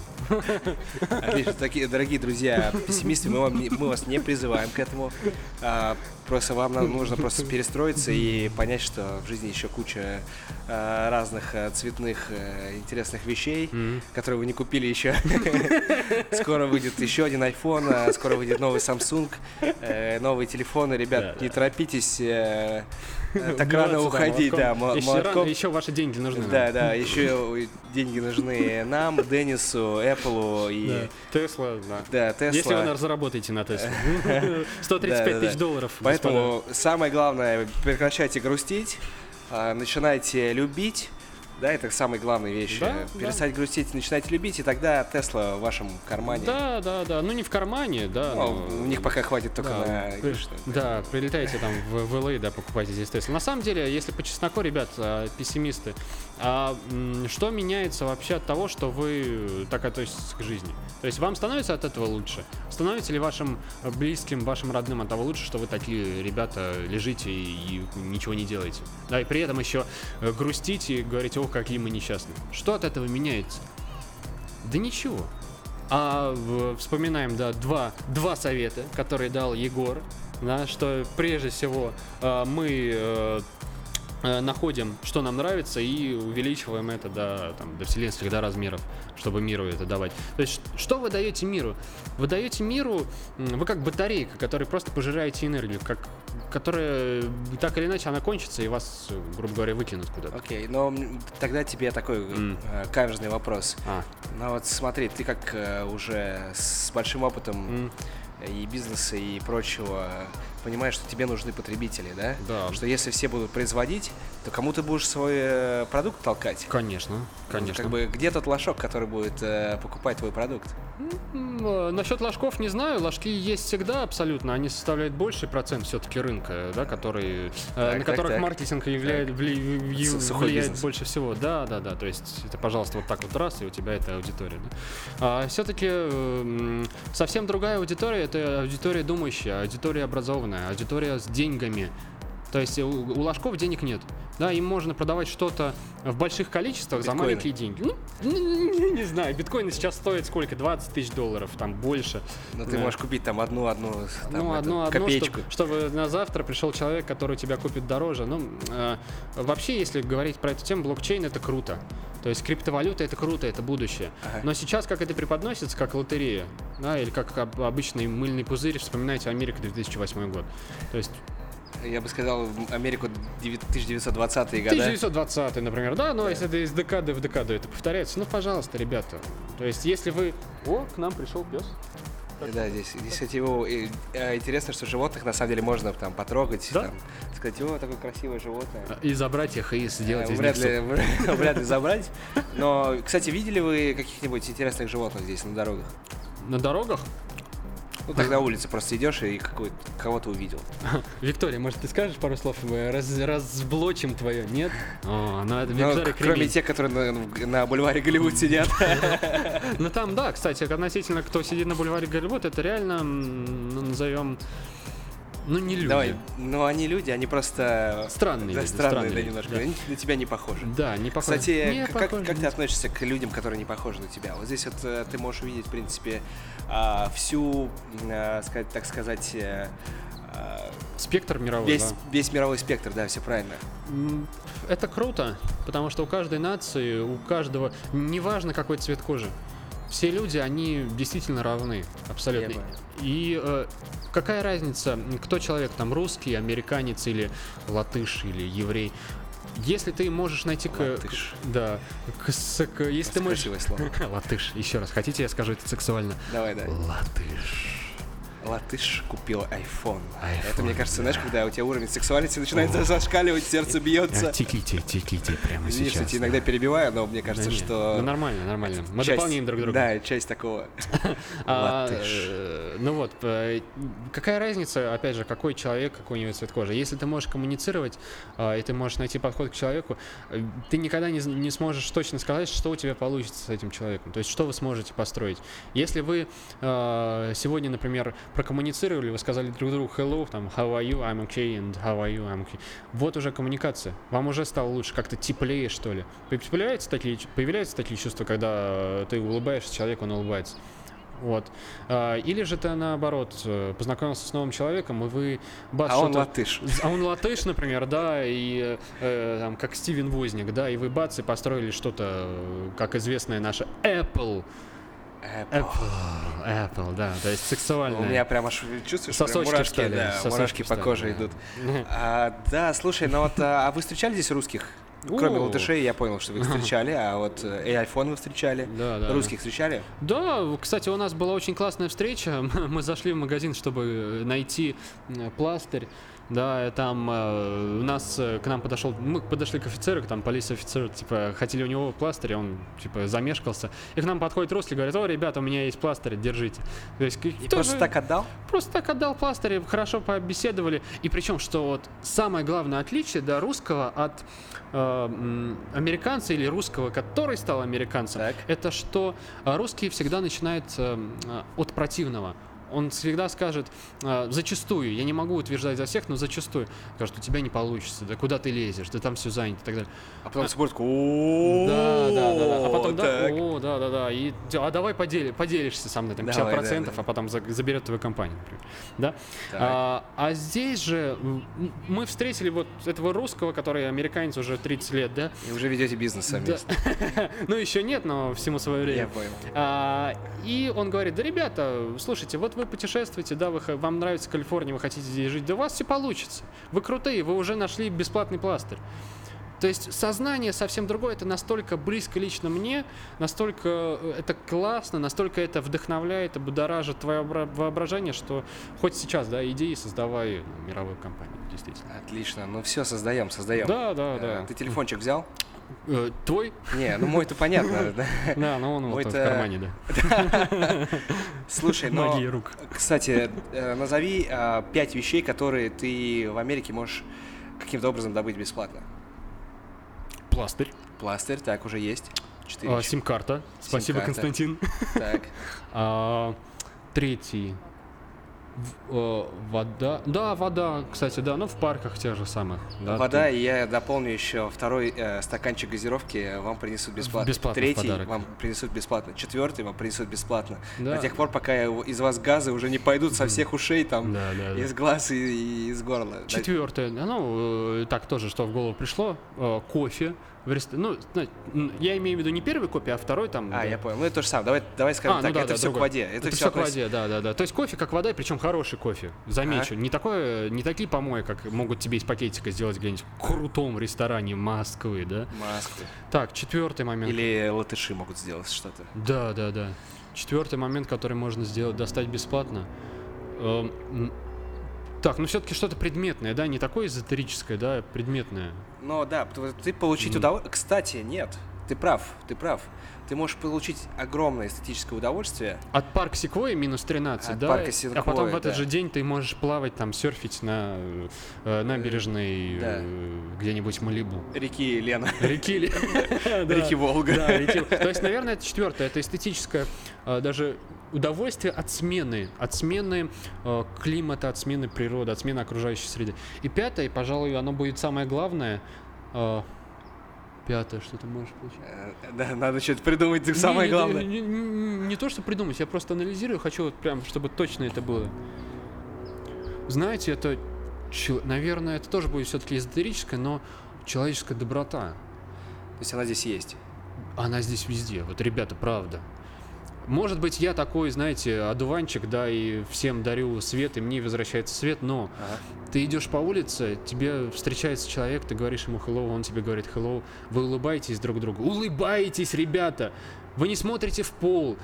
Отлично, такие, дорогие друзья, пессимисты, мы, вам мы вас не призываем к этому. А, просто вам нужно просто перестроиться и понять, что в жизни еще куча а, разных а, цветных а, интересных вещей, Мгм. которые вы не купили еще. Скоро выйдет еще один iPhone, а скоро выйдет новый Samsung, э, новые телефоны. Ребят, не торопитесь э, так Убиваться, рано уходить, да, еще, молотком. рано, еще ваши деньги нужны. Да, да, еще деньги нужны нам, Деннису, Apple и. Тесла, да. да, Тесла. Если вы нас заработаете на Тесле. 135 Да-да-да. тысяч долларов. Поэтому самое главное, прекращайте грустить, а, начинайте любить. Да, это самая главная вещь. Да, Э, да. Перестать грустить, начинайте любить, и тогда Тесла в вашем кармане. Да, да, да. Ну не в кармане, да. Ну, но- у них пока хватит только Да, на... при- Да, прилетайте там в, в LA, да, покупайте здесь Тесла. На самом деле, если по чесноку, ребят, а, пессимисты, а, что меняется вообще от того, что вы так относитесь к жизни? То есть вам становится от этого лучше? Становится ли вашим близким, вашим родным от того лучше, что вы такие ребята лежите и, и ничего не делаете? Да, и при этом еще э, грустите и говорите, ох, какие мы несчастные. Что от этого меняется? Да ничего. А вспоминаем, да, два, два совета, которые дал Егор, да, что прежде всего э, мы э, э, находим, что нам нравится, и увеличиваем это до, там, до вселенских да, размеров, чтобы миру это давать. То есть, что вы даете миру? Вы даете миру, вы как батарейка, которая просто пожираете энергию, как, которая так или иначе она кончится, и вас, э, грубо говоря, выкинут куда-то. Окей, но м, тогда тебе такой э, каверзный вопрос. А, Ну вот смотри, ты как э, уже с большим опытом м, и бизнеса и прочего понимаешь, что тебе нужны потребители, да? да, Что если все будут производить, то кому ты будешь свой э, продукт толкать? конечно, конечно. Как бы где тот лошок, который будет э, покупать твой продукт? Э, Насчет ложков не знаю. Ложки есть всегда абсолютно. Они составляют больший процент все-таки рынка, да, который, э, Так, на так, которых так. маркетинг являет, вли- влияет бизнес. больше всего. Да, да, да. То есть это, пожалуйста, вот так вот раз, и у тебя это аудитория. да. А все-таки совсем другая аудитория это аудитория думающая, аудитория образованная, аудитория с деньгами. То есть у, у ложков денег нет. Да, им можно продавать что-то в больших количествах за Биткоины. маленькие деньги. Ну, не, не знаю, биткоины сейчас стоят сколько? 20 тысяч долларов, там больше. Но ты Да. можешь купить там одну, одну, там, ну, эту одно, одно, копеечку. чтоб- чтобы на завтра пришел человек, который тебя купит дороже. Ну, э, вообще, если говорить про эту тему, блокчейн это круто. То есть криптовалюта это круто, это будущее. Ага. Но сейчас как это преподносится, как лотерея, да, или как об- обычный мыльный пузырь, вспоминайте Америка 2008 год. То есть Я бы сказал, Америку 1920-е годы. 1920, например, да, но если это из декады в декаду это повторяется, ну, пожалуйста, ребята. То есть, если вы... О, к нам пришел пес. Да, здесь, здесь, кстати, его э, э, интересно, что животных на самом деле можно там потрогать, Да? там, сказать, о, такое красивое животное. И забрать их, и сделать Э, из вряд, них суп. ли, вряд ли забрать. Но, кстати, видели вы каких-нибудь интересных животных здесь на дорогах? На дорогах? Ну, так на улице просто идешь и какой кого-то увидел. Виктория, может, ты скажешь пару слов? Мы раз, разблочим твое, нет? О, ну это Ну, Виктория к- кроме тех, которые на, на бульваре Голливуд сидят. Ну там, да, кстати, относительно кто сидит на бульваре Голливуд, это реально, ну, назовем, ну не люди. Давай, ну они люди, они просто... Странные Да, люди, странные, странные да, люди, немножко. да. Они на тебя не похожи. Да, не похоже. Кстати, Не как, похоже, как ты относишься к людям, которые не похожи на тебя? Вот здесь вот э, ты можешь увидеть, в принципе, а, всю, э, так сказать, э, а, Спектр мировой, весь, да. весь мировой спектр, да, все правильно. Это круто, потому что у каждой нации, у каждого, неважно какой цвет кожи, все люди, они действительно равны, абсолютно. Я понял. И э, какая разница, кто человек, там русский, американец или латыш или еврей? Если ты можешь найти Латыш. к- да, к, с- к- если ты можешь, слово. латыш, еще раз, хотите, я скажу это сексуально? Давай, да. Латыш. Латыш купил iPhone. iPhone, Это, мне кажется, знаешь, да. когда у тебя уровень сексуальности начинает зашкаливать, сердце бьется. Тиките, тиките прямо Извини, сейчас. кстати, иногда перебиваю, но мне Да кажется, не, что... Ну нормально, нормально. Мы часть- дополняем друг друга. Да, часть такого. А, Латыш. э, ну вот, э, какая разница, опять же, какой человек, какой у него цвет кожи? Если ты можешь коммуницировать, и ты можешь найти подход к человеку, э, ты никогда не, не сможешь точно сказать, что у тебя получится с этим человеком. То есть, что вы сможете построить. Если вы э, сегодня, например, прокоммуницировали, вы сказали друг другу hello, там, how are you, I'm okay, and how are you, I'm okay. Вот уже коммуникация. Вам уже стало лучше, как-то теплее, что ли. Появляются такие, появляются такие чувства, когда ты улыбаешься человеку, он улыбается. Вот. А, Или же ты наоборот э, познакомился с новым человеком, и вы бац, А он латыш. а он латыш, например, да, и э, там, как Стивен Возник, да, и вы бац, и построили что-то, э, как известное наше Apple. Apple. Apple, Apple, да, то есть сексуальное. У меня прям аж чувствуешь, прям Сосочки мурашки, встали, да, сосочки мурашки по коже да. идут. А, да, слушай, ну вот, а а вы встречали здесь русских? Кроме латышей, я понял, что вы их встречали, а вот э, и iPhone вы встречали. Да, да, Русских встречали? Да, кстати, у нас была очень классная встреча. Мы зашли в магазин, чтобы найти пластырь. Да, там э, у нас э, к нам подошел, мы подошли к офицеру, там полиция офицер, типа, хотели у него пластырь, он типа замешкался. И к нам подходит русский, говорит, о, ребята, у меня есть пластырь, держите. То есть, И просто так отдал? Просто так отдал пластырь, хорошо побеседовали. И причем, что вот самое главное отличие да, русского от э, американца или русского, который стал американцем, Так. это что русский всегда начинает м, э, от противного. Он всегда скажет, э, зачастую, я не могу утверждать за всех, но зачастую, скажет, у тебя не получится, да куда ты лезешь, да там все занято и так далее. А потом смотрит, о Да, да, да, да. А потом, да, о, да, да, да. И, а давай подели, поделишься со мной, там, Давай, 50%, да, да. а потом за- заберет твою компанию, например. Да? А, а здесь же мы встретили вот этого русского, который американец уже 30 лет, да? И уже ведете бизнес совместно. Ну, еще нет, но всему свое время. Я понял. А, и он говорит, да, ребята, слушайте, вот вы путешествуете, да, вы, вам нравится Калифорния, вы хотите здесь жить, да у вас все получится. Вы крутые, вы уже нашли бесплатный пластырь. То есть сознание совсем другое, это настолько близко лично мне, настолько э, это классно, настолько это вдохновляет и будоражит твое обра- воображение, что хоть сейчас, да, иди и создавай ну, мировую компанию, действительно. Отлично. Ну все, создаем, создаем. Да, да, Э, да. Ты телефончик взял? Э, Твой? Не, ну мой-то понятно. да. Да, но он вот в кармане, да. Слушай, но, Магия рук. кстати, э, назови а, пять вещей, которые ты в Америке можешь каким-то образом добыть бесплатно. Пластырь. Пластырь, так, уже есть. Четыре. А, Сим-карта. Спасибо. Константин. Так. А, третий. В- э, вода. Да, вода, кстати, да, ну в парках тех же самых. Да, Вода, ты- и я дополню еще второй э, стаканчик газировки вам принесут бесплатно. Бесплатно Третий подарок. вам принесут бесплатно. Четвертый вам принесут бесплатно. Да. До тех пор, пока из вас газы уже не пойдут со всех ушей, там, Да, да, да. из глаз и, и из горла. Четвертое, ну, э, так тоже, что в голову пришло, э, кофе. В рест- Ну, я имею в виду не первый кофе, а второй там. А, да. я понял. Ну, это то же самое. Давай, давай скажем А, так, ну да, это да, все другой. к воде. Это, Это все все к воде, да, да, да. То есть кофе как вода, причем хороший кофе. Замечу. Не такое, не такие помои, как могут тебе из пакетика сделать где-нибудь в крутом ресторане Москвы, да? Москвы. Так, четвертый момент. Или латыши могут сделать что-то. Да, да, да. Четвертый момент, который можно сделать, достать бесплатно. Эм, Так, ну все-таки что-то предметное, да, не такое эзотерическое, да, предметное. Но да, ты получить удовольствие... Кстати, нет, ты прав, ты прав. Ты можешь получить огромное эстетическое удовольствие. От парка Секвоя минус 13, От да? парка а потом в этот да. же день ты можешь плавать, там, серфить на э, набережной да. э, где-нибудь Малибу. Реки Лена. Реки ли? Да. Реки Волга. То есть, наверное, это четвертое. Это эстетическое э, даже удовольствие от смены, от смены э, климата, от смены природы, от смены окружающей среды. И пятое, и, пожалуй, оно будет самое главное. э, Пятое, что ты можешь получить? Э, Да, надо что-то придумать, ты самое Не, не, главное. Не, не- не то, что придумать, я просто анализирую, хочу вот прям, чтобы точно это было. Знаете, это, наверное, это тоже будет все-таки эзотерическое, но человеческая доброта. То есть она здесь есть. Она здесь везде. Вот, ребята, правда. Может быть, я такой, знаете, одуванчик, да, и всем дарю свет, и мне возвращается свет, но Ага. ты идешь по улице, тебе встречается человек, ты говоришь ему hello, он тебе говорит hello, вы улыбаетесь друг другу. Улыбаетесь, ребята! Вы не смотрите в пол,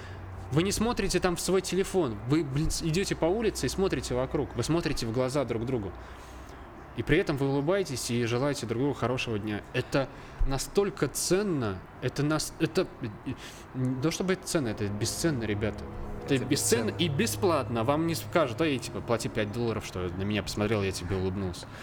вы не смотрите там в свой телефон, вы, блин, идете по улице и смотрите вокруг, вы смотрите в глаза друг другу. И при этом вы улыбаетесь и желаете друг другу хорошего дня. Это настолько ценно, это нас, это то чтобы это ценно, это бесценно, ребята. Это, Это бесценно бесценно. и бесплатно. Вам не скажут, эй, типа, плати 5 долларов, что на меня посмотрел, я тебе улыбнулся.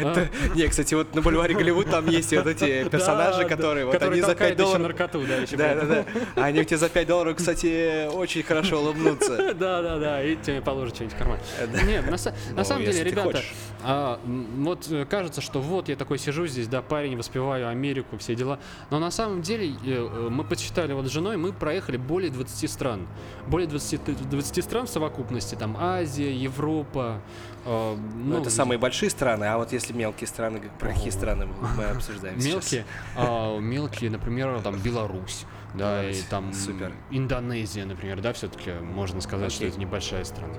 А, Не, кстати, вот на бульваре Голливуд там есть вот эти персонажи, которые вот они за 5 толкают еще долларов... наркоту, да, еще Да, да, да. А Они тебе за 5 долларов, кстати, очень хорошо улыбнутся. Да, да, да, и тебе положат что-нибудь в карман. Нет, на, са- на самом деле, ребята, а, вот э, кажется, что вот я такой сижу здесь, да, парень, воспеваю Америку, все дела. Но на самом деле э, э, мы подсчитали вот с женой, мы проехали более 20 стран. Более 20, т- 20 стран в совокупности, там Азия, Европа. э, Ну, ну, это самые большие страны, а вот если мелкие страны, про какие страны мы обсуждаем? Мелкие, а, мелкие, например, там Беларусь, да, и там супер. Индонезия, например, да, все-таки можно сказать, что Окей. это небольшая страна.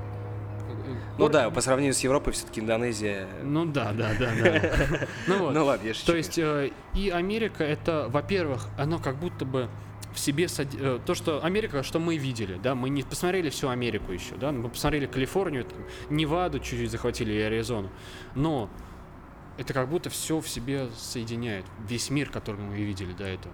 Ну да, по сравнению с Европой, все-таки Индонезия... Ну да, да, да, да. Ну. Ну ладно, я. То есть э, и Америка это, во-первых, оно как будто бы в себе э, то, что Америка, что мы видели, да, мы не посмотрели всю Америку еще, да, мы посмотрели Калифорнию, там, Неваду чуть-чуть захватили и Аризону, но это как будто все в себе соединяет, весь мир, который мы видели до этого.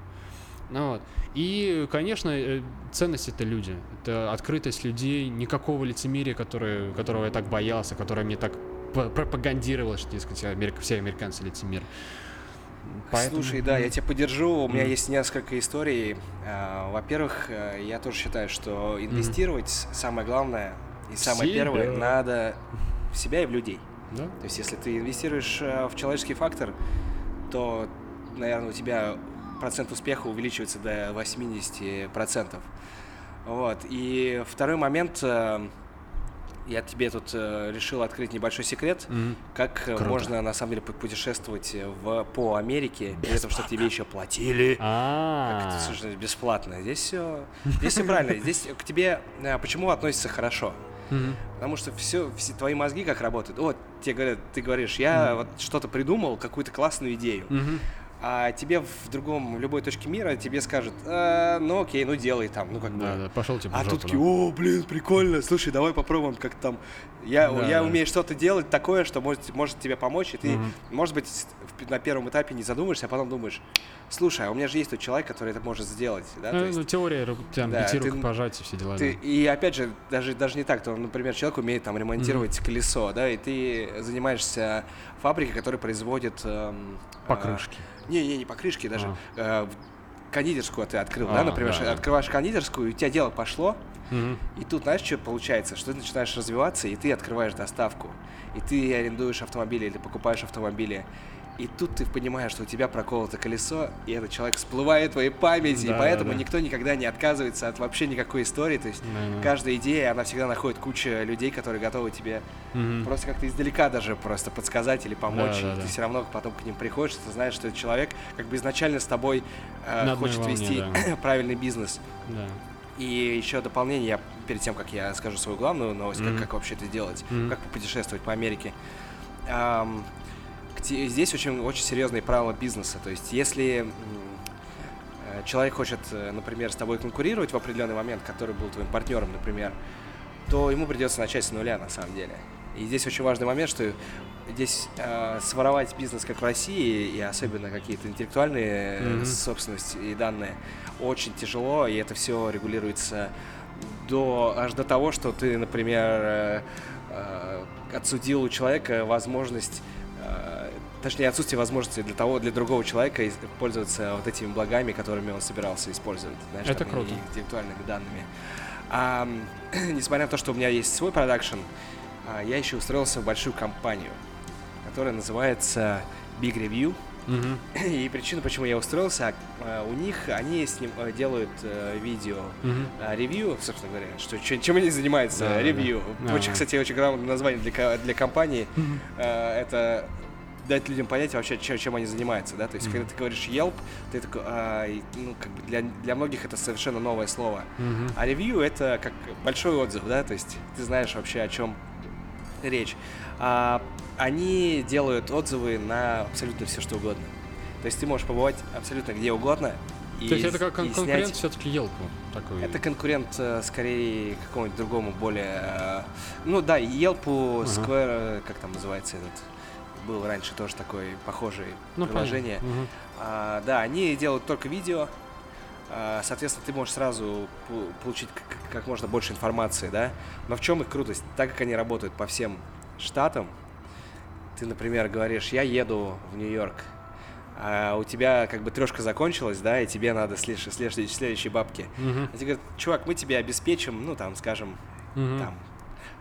Ну вот. И, конечно, э, ценность это люди. Это открытость людей, никакого лицемерия, которое, которого я так боялся, которое мне так пропагандировалось, что, дескать, Америка, все американцы лицемеры. Поэтому, Слушай, да, я тебя поддержу. У меня Мгм. есть несколько историй. А, Во-первых, э, я тоже считаю, что инвестировать самое главное и самое себя. первое надо в себя и в людей. Да? То есть, если ты инвестируешь э, в человеческий фактор, то, наверное, у тебя процент успеха увеличивается до 80%. Вот. И второй момент, э, я тебе тут э, решил открыть небольшой секрет, Мгм. как э, Круто. можно на самом деле путешествовать в, по Америке без того, чтобы тебе еще платили. А, Как это, слушай, бесплатно. Здесь все, здесь все правильно. Здесь к тебе э, почему относятся хорошо? Мгм. Потому что все, все твои мозги как работают. Вот тебе говорят, ты говоришь, я вот что-то придумал, какую-то классную идею. Мгм. А тебе в другом, в любой точке мира тебе скажут, «А, ну окей, ну делай там, ну как бы. Да, да, пошел тебе А жопу, тут такие, о, блин, прикольно, слушай, давай попробуем как там. Я, Да, я да. умею что-то делать такое, что может, может тебе помочь, и ты, Мгм. может быть, на первом этапе не задумаешься, а потом думаешь, слушай, а у меня же есть тот человек, который это может сделать, да, Ну, есть ну, теория, там, да, пяти ты- рукопожатий, все дела. ты, да. и опять же, даже, даже не так, то, например, человек умеет там ремонтировать колесо, да, и ты занимаешься фабрикой, которая производит... эм, Покрышки. а, не, не, не покрышки, даже э, в- кондитерскую ты открыл, да, А, например, да, да. открываешь кондитерскую, и у тебя дело пошло, Мгм. и тут, знаешь, что получается? Что ты начинаешь развиваться, и ты открываешь доставку. И ты арендуешь автомобили или покупаешь автомобили. И тут ты понимаешь, что у тебя проколото колесо, и этот человек всплывает в твоей памяти. Да, и поэтому да. никто никогда не отказывается от вообще никакой истории. То есть Да, да. каждая идея, она всегда находит кучу людей, которые готовы тебе Мгм. просто как-то издалека даже просто подсказать или помочь. Да, да, и да. ты все равно потом к ним приходишь, и ты знаешь, что этот человек как бы изначально с тобой э, На хочет волне, вести да. правильный бизнес. Да. И еще дополнение, я, перед тем, как я скажу свою главную новость, Мгм. как, как вообще это делать, Мгм. как попутешествовать по Америке. Ам, где- здесь очень, очень серьезные правила бизнеса. То есть, если э, человек хочет, э, например, с тобой конкурировать в определенный момент, который был твоим партнером, например, то ему придется начать с нуля на самом деле. И здесь очень важный момент, что здесь э, своровать бизнес, как в России, и особенно какие-то интеллектуальные э, Мгм. собственности и данные, очень тяжело, и это все регулируется до, аж до того, что ты, например, э, э, отсудил у человека возможность, э, точнее, отсутствие возможности для того, для другого человека пользоваться вот этими благами, которыми он собирался использовать, знаешь, Это там, круто. интеллектуальными данными. А, несмотря на то, что у меня есть свой продакшн, а, я еще устроился в большую компанию, которая называется Big Review. Мгм. И причина, почему я устроился, а, у них они сним, э, делают э, видео Мгм. а, ревью, собственно говоря, что, чем, они занимаются, Да, да, ревью. да. Очень, Ага. кстати, очень грамотное название для, для компании. Мгм. Э, это дать людям понять вообще, чем, чем они занимаются, да, то есть, Мгм. когда ты говоришь Yelp, ты такой, а, ну, как бы для, для многих это совершенно новое слово. Мгм. А ревью это как большой отзыв, да, то есть ты знаешь вообще о чем речь. А, они делают отзывы на абсолютно все что угодно. То есть ты можешь побывать абсолютно где угодно. И, То есть это как кон- снять- конкурент все-таки Елку такой. Это конкурент э, скорее какому-нибудь другому более... э, ну да, Yelp, Ага. Square, э, как там называется этот, был раньше тоже такой похожий Ну, приложение. Мгм. А, да, они делают только видео. А, соответственно, ты можешь сразу получить как, как можно больше информации, да. Но в чем их крутость? Так как они работают по всем штатам, ты, например, говоришь, я еду в Нью-Йорк, а у тебя как бы трешка закончилась, да, и тебе надо след- следующие, следующие бабки. Мгм. А тебе говорят, чувак, мы тебе обеспечим, ну, там, скажем, Мгм. там,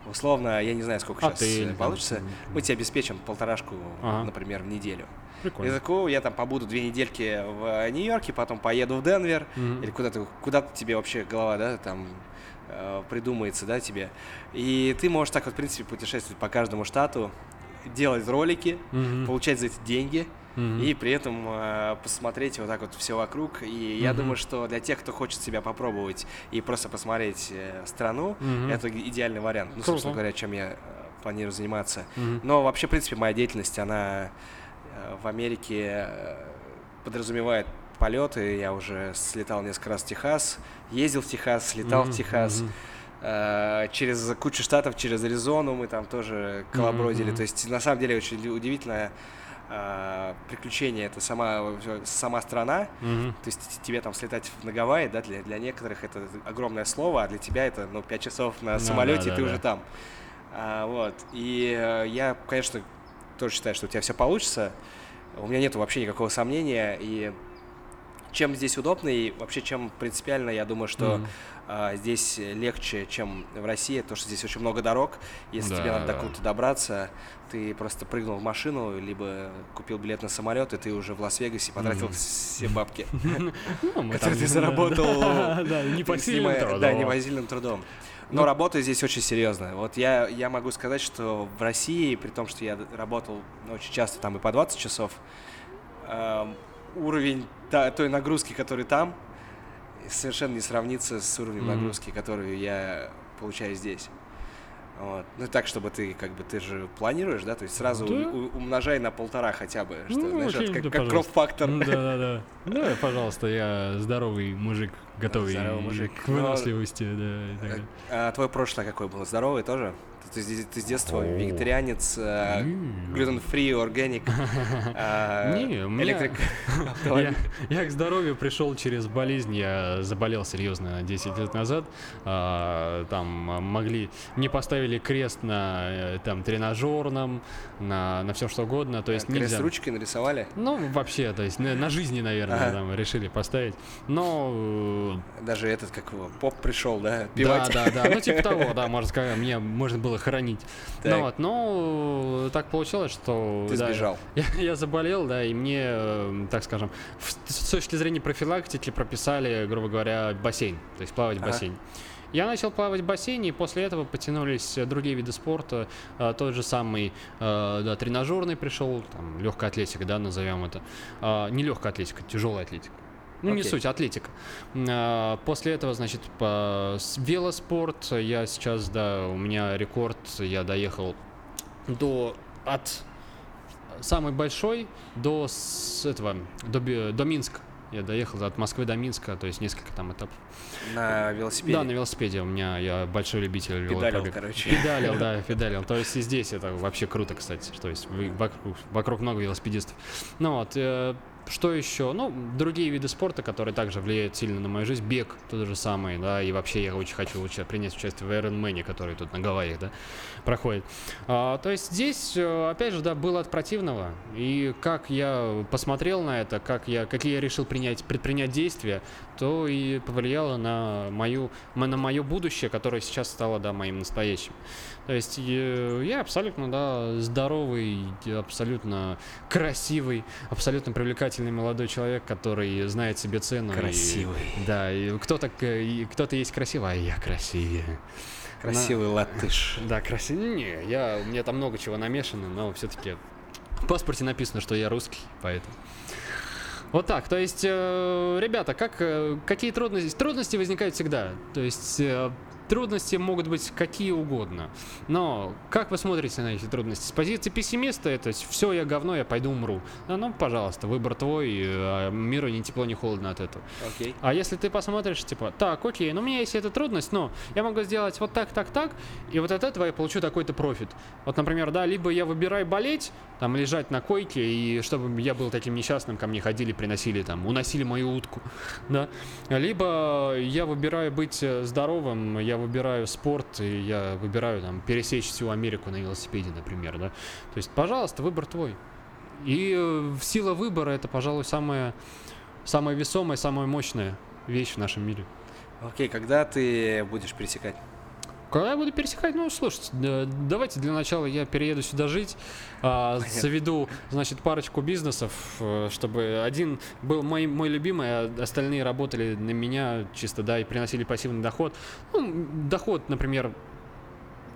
условно, я не знаю, сколько сейчас Отель, там, получится, м, мы тебе обеспечим полторашку, Ага. например, в неделю. Я Прикольно. такой, я там побуду две недельки в Нью-Йорке, потом поеду в Денвер, Мгм. или куда-то, куда тебе вообще голова, да, там э, придумается, да, тебе. И ты можешь так вот, в принципе, путешествовать по каждому штату, делать ролики, Мгм. получать за эти деньги, Мгм. и при этом э, посмотреть вот так вот все вокруг. И я Мгм. думаю, что для тех, кто хочет себя попробовать и просто посмотреть э, страну, Мгм. это идеальный вариант. Ну, Круто. собственно говоря, чем я э, планирую заниматься. Мгм. Но вообще, в принципе, моя деятельность, она э, в Америке э, подразумевает полеты. Я уже слетал несколько раз в Техас, ездил в Техас, слетал Мгм. в Техас. Э, Через кучу штатов, через Аризону мы там тоже колобродили. мгм. То есть, на самом деле, очень удивительное э, приключение. Это сама, сама страна. Мгм. То есть тебе там слетать на Гавайи, да, для, для некоторых это огромное слово, а для тебя это, ну, 5 часов на Ну самолете, да, и ты да, уже да. там. А, вот. И э, я, конечно, тоже считаю, что у тебя все получится. У меня нету вообще никакого сомнения. И чем здесь удобно и вообще чем принципиально, я думаю, что Мгм. А, здесь легче, чем в России, то что здесь очень много дорог. Если Да, тебе надо да. куда-то добраться, ты просто прыгнул в машину, либо купил билет на самолет, и ты уже в Лас-Вегасе потратил Мгм. все бабки. Ну, там- ты заработал, Да, да, непосильным Снимая- трудом. Но Ну- работа здесь очень серьезная. Вот я, я могу сказать, что в России, при том, что я работал очень часто там и по 20 часов, эм, уровень та- той нагрузки, который там, совершенно не сравнится с уровнем Мгм. нагрузки, которую я получаю здесь. Вот. Ну так, чтобы ты, как бы, ты же планируешь, да, то есть сразу Да. у- умножай на полтора хотя бы, что, Ну, знаешь, это как, да, как кроп-фактор. Да-да-да. Да, пожалуйста, я здоровый мужик, готовый Здоровый мужик. к Но- выносливости, да, и так далее. А твое прошлое какое было? Здоровый тоже? Ты, ты- с детства О. вегетарианец, э, глютен-фри, органик, э, у меня- электрик. Я, я к здоровью пришел через болезнь. Я заболел серьезно 10 лет назад. А, там могли... Мне поставили крест на э, там, тренажерном, на, на все что угодно. То есть Крест нельзя... ручкой нарисовали? Ну, вообще, то есть на, на жизни, наверное, там решили поставить. Но э, Даже этот, как его, поп пришел, да, Да, пивать. да, да. Ну, типа того, да, можно сказать, меня можно было хоронить. Так. Ну, вот, но так получилось, что... Ты да, сбежал. Я, я заболел, да, и мне, э, так скажем, в- с точки зрения профилактики прописали, грубо говоря, бассейн, то есть плавать в Ага. бассейне. Я начал плавать в бассейне, и после этого потянулись э, другие виды спорта. Э, Тот же самый, э, да, тренажерный пришел, там, легкая атлетика, да, назовем это. А, Не легкая атлетика, тяжелая атлетика. Ну, не Окей. суть, атлетика. А, После этого, значит, по велоспорт. Я сейчас, да, у меня рекорд. Я доехал до от самой большой до с этого до, до Минска. Я доехал от Москвы до Минска, то есть несколько там этапов. На велосипеде. Да, на велосипеде у меня я большой любитель Педалил, велопробег. короче. Педалил, да, педалил. То есть и здесь это вообще круто, кстати. То есть вокруг, вокруг много велосипедистов. Ну вот, э, что еще? Ну, другие виды спорта, которые также влияют сильно на мою жизнь. Бег, то же самое, да, и вообще я очень хочу уча- принять участие в Ironman, который тут на Гавайях, да, проходит. А, то есть здесь, э, опять же, да, было от противного. И как я посмотрел на это, как я, какие я решил принять, предпринять действия, то и повлияло на мою, на мое будущее, которое сейчас стало, да, моим настоящим. То есть э, я абсолютно, да, здоровый, абсолютно красивый, абсолютно привлекательный молодой человек, который знает себе цену. и- Красивый. да, и кто-то, и кто-то есть красивый, а я красивее. Красивый латыш. Да, красивее. Не, я, у меня там много чего намешано, но все-таки в паспорте написано, что я русский, поэтому. Вот так, то есть, э, ребята, как, э, какие трудности? Трудности возникают всегда. То есть, э, трудности могут быть какие угодно. Но как вы смотрите на эти трудности? С позиции пессимиста, это все, я говно, я пойду умру. Да, ну, пожалуйста, выбор твой, а миру ни тепло, ни холодно от этого. Окей. А если ты посмотришь, типа, так, окей, ну у меня есть эта трудность, но я могу сделать вот так, так, так, и вот от этого я получу такой-то профит. Вот, например, да, либо я выбираю болеть, там, лежать на койке, и чтобы я был таким несчастным, ко мне ходили, приносили, там, уносили мою утку, да. Либо я выбираю быть э, здоровым, я выбираю спорт, и я выбираю, там, пересечь всю Америку на велосипеде, например, да. То есть, пожалуйста, выбор твой. И э, сила выбора это, пожалуй, самая, самая весомая, самая мощная вещь в нашем мире. Окей, когда ты будешь пересекать? Когда я буду пересекать, ну, слушайте, да, давайте для начала я перееду сюда жить, а, заведу, значит, парочку бизнесов, э, чтобы один был мой, мой любимый, а остальные работали на меня чисто, да, и приносили пассивный доход. Ну, доход, например,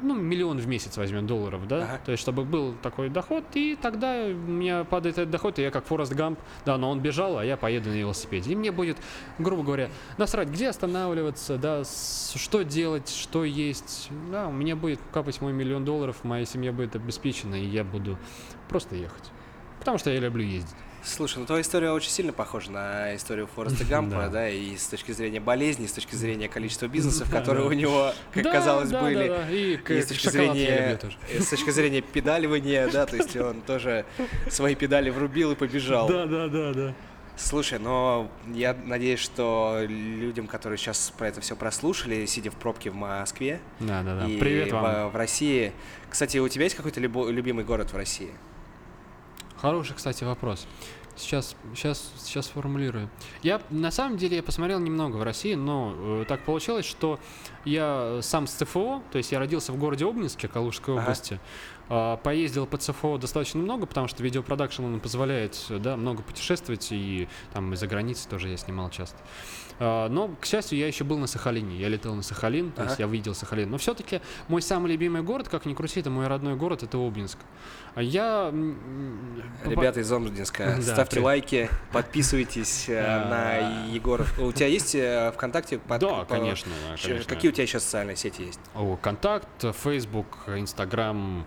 ну, миллион в месяц возьмем долларов, да, Ага. то есть, чтобы был такой доход, и тогда у меня падает этот доход, и я как Форест Гамп, да, но он бежал, а я поеду на велосипеде. И мне будет, грубо говоря, насрать, где останавливаться, да, что делать, что есть, да, у меня будет капать мой миллион долларов, моя семья будет обеспечена, и я буду просто ехать. Потому что я люблю ездить. Слушай, ну твоя история очень сильно похожа на историю Фореста Гампа, Да. и с точки зрения болезни, и с точки зрения количества бизнесов, которые у него, как казалось, были. И, с точки зрения, с точки зрения педаливания, да, то есть он тоже свои педали врубил и побежал. Да, да, да, да. Слушай, но я надеюсь, что людям, которые сейчас про это все прослушали, сидя в пробке в Москве Да, да, да. и Привет вам. в, в России. Кстати, у тебя есть какой-то любимый город в России? Хороший, кстати, вопрос. Сейчас, сейчас, сейчас сформулирую. Я на самом деле я посмотрел немного в России, но э, так получилось, что я сам с ЦФО, то есть я родился в городе Обнинске, Калужской Ага. области, а, поездил по ЦФО достаточно много, потому что видеопродакшн он позволяет, э, да, много путешествовать и там из-за границы тоже я снимал часто. Но, к счастью, я еще был на Сахалине. Я летал на Сахалин, то есть Ага. я видел Сахалин. Но все-таки мой самый любимый город, как ни крути, это мой родной город, это Обнинск. А Я... Ребята из Омск,инска, Да, ставьте привет. лайки, подписывайтесь э, Да. на Егоров. У тебя есть э, ВКонтакте? под- Да, конечно, конечно. Какие у тебя сейчас социальные сети есть? О, Контакт, Facebook, Инстаграм,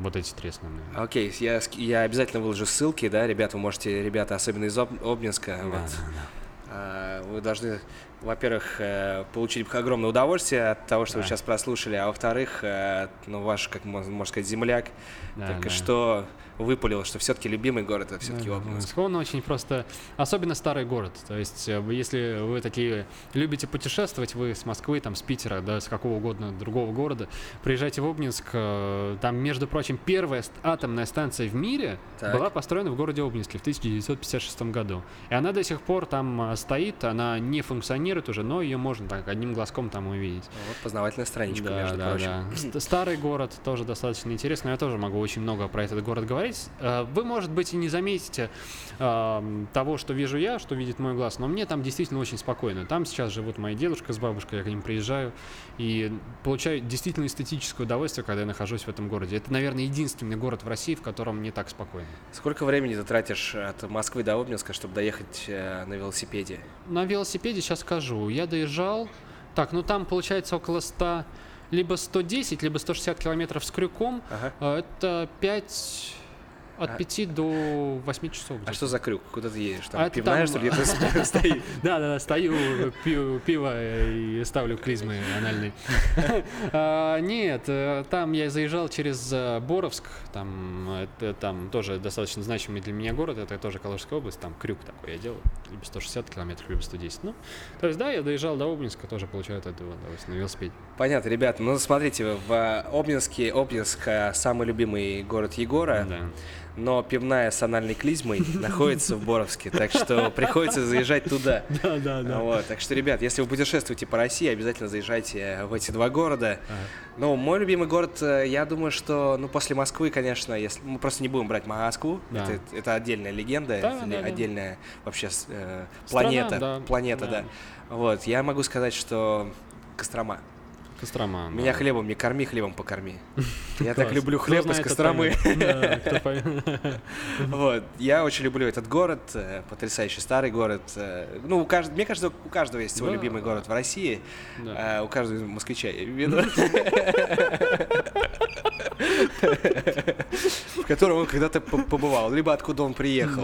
вот эти три основные. Окей, я, ск- я обязательно выложу ссылки, да, ребята, вы можете, ребята, особенно из Об- Обнинска, Да, вот, да, да. А, вы должны, во-первых, э, получить огромное удовольствие от того, что вы Да. сейчас прослушали, а во-вторых, э, ну, ваш, как можно, сказать, земляк Да, только да. что выпалил, что все-таки любимый город, это все-таки Да, Обнинск. Он очень просто, особенно старый город. То есть, э, вы- если вы такие любите путешествовать, вы с Москвы, там, с Питера, да, с какого угодно другого города, приезжайте в Обнинск. Там, между прочим, первая атомная станция в мире Так. была построена в городе Обнинске в 1956 году. И она до сих пор там стоит, она не функционирует уже, но ее можно так одним глазком там увидеть. Вот познавательная страничка, Да, между да, прочим. да. Ст- Старый город тоже достаточно интересно. Я тоже могу очень много про этот город говорить. Э, Вы, может быть, и не заметите эм, того, что вижу я, что видит мой глаз, но мне там действительно очень спокойно. Там сейчас живут мои дедушка с бабушкой, я к ним приезжаю и получаю действительно эстетическое удовольствие, когда я нахожусь в этом городе. Это, наверное, единственный город в России, в котором мне так спокойно. Сколько времени ты тратишь от Москвы до Обнинска, чтобы доехать э, на велосипеде? На велосипеде сейчас скажу. Я доезжал. Так, ну там получается около 100, либо 110, либо 160 километров с крюком. Ага. А, Это 5, от А- 5 до 8 часов. А что за крюк? Куда ты едешь? Там А пивная, там- что ли, где-то стоит? Да, да, да, стою, пью пиво и ставлю клизмы анальные. А, Нет, э, там я заезжал через э, Боровск, там, это, там тоже достаточно значимый для меня город, это тоже Калужская область, там крюк такой я делал, либо 160 километров, либо 110. Ну, то есть, да, я доезжал до Обнинска, тоже получаю от этого удовольствие на велосипеде. Понятно, ребят. Ну, смотрите, в Обнинске, Обнинск э, самый любимый город Егора, Да. Но пивная с анальной клизмой находится в Боровске, так что приходится заезжать туда. Да, да, Вот, так что, ребят, если вы путешествуете по России, обязательно заезжайте в эти два города. Ну, мой любимый город, э, я думаю, что, ну, после Москвы, конечно, если мы просто не будем брать Москву, Да. это, это отдельная легенда, Да, это да, да. отдельная вообще с- э, Страна, планета, да, планета, да. да. Вот, я могу сказать, что Кострома. Кострома. Меня да. хлебом не корми, хлебом покорми. Я так люблю хлеб из Костромы. Вот, я очень люблю этот город, э, потрясающий старый город. э, Ну, мне кажется, у каждого есть свой любимый город в России, э, у каждого москвича, я имею в котором он когда-то по- побывал, либо откуда он приехал.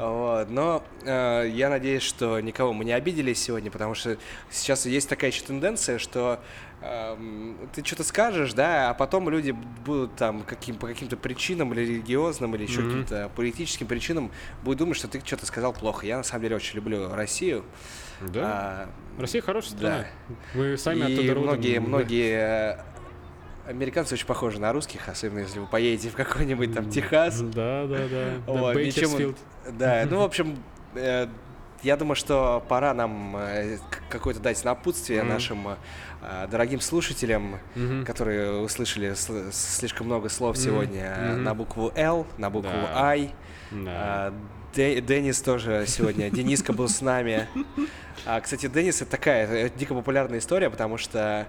Вот, но э, я надеюсь, что никого мы не обидели сегодня, потому что сейчас есть такая еще тенденция, что эм, ты что-то скажешь, да, а потом люди будут там каким, по каким-то причинам, или религиозным, или еще Мгм. каким-то политическим причинам, будут думать, что ты что-то сказал плохо. Я на самом деле очень люблю Россию. Да? А, Россия хорошая страна. да. Вы сами и оттуда родом. многие, Да. многие э, американцы очень похожи на русских, особенно если вы поедете в какой-нибудь там Техас. Да, да, да. Вот, ничем. Да, ну, в общем, э, я думаю, что пора нам э, какое-то дать напутствие нашим э, дорогим слушателям, которые услышали сл- слишком много слов сегодня на букву Л, на букву Да. I. Да. Дэ- Денис тоже сегодня, Дениска был с нами. А, кстати, Денис это такая э, дико популярная история, потому что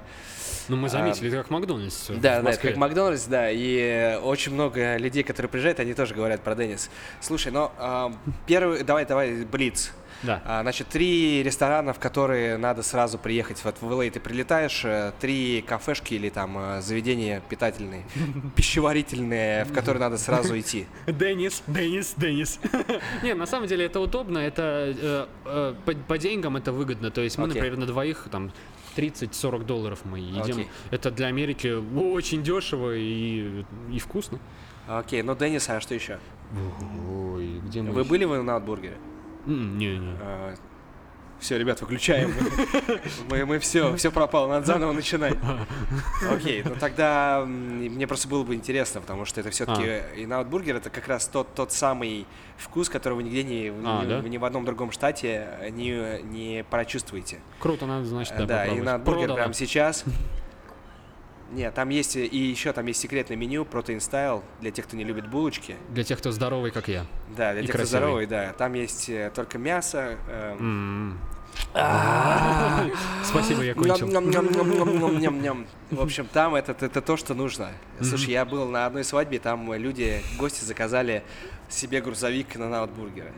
Ну, мы а, заметили, это как Макдональдс. да, да, это как Макдональдс, да, и очень много людей, которые приезжают, они тоже говорят про Денис. Слушай, ну, а, первый, давай, давай, Блиц. Да. А, Значит, три ресторана, в которые надо сразу приехать. Вот в LA ты прилетаешь, э, три кафешки или там э, заведения питательные, пищеварительные, в которые надо сразу идти. Денис, Денис, Денис. Не, на самом деле это удобно, это э, по, деньгам это выгодно. То есть мы, например, на двоих там 30-40 долларов мы едим. Это для Америки очень дешево и, и вкусно. Окей, ну Денис, а что еще? Ой, где мы? Вы были вы на Аутбургере? М, Не, не. Все, ребят, выключаем. Мы, мы все, все пропало, надо заново начинать. Окей, ну тогда мне просто было бы интересно, потому что это все-таки А, In-N-Out Burger это как раз тот, тот самый вкус, который вы нигде не, А, ни, да? ни в одном другом штате не, не прочувствуете. Круто, надо, значит, да, Э, Да, и попробовать. In-N-Out Burger Продано. прямо сейчас. Нет, там есть и еще там есть секретное меню Protein Style для тех, кто не любит булочки. Для тех, кто здоровый, как я. Да, для И тех, кто красивый. здоровый, да. Там есть э, только мясо. эм, М. Спасибо, я кончил. В общем, там это, это то, что нужно. Слушай, я был на одной свадьбе, там люди, гости заказали себе грузовик на наутбургеры.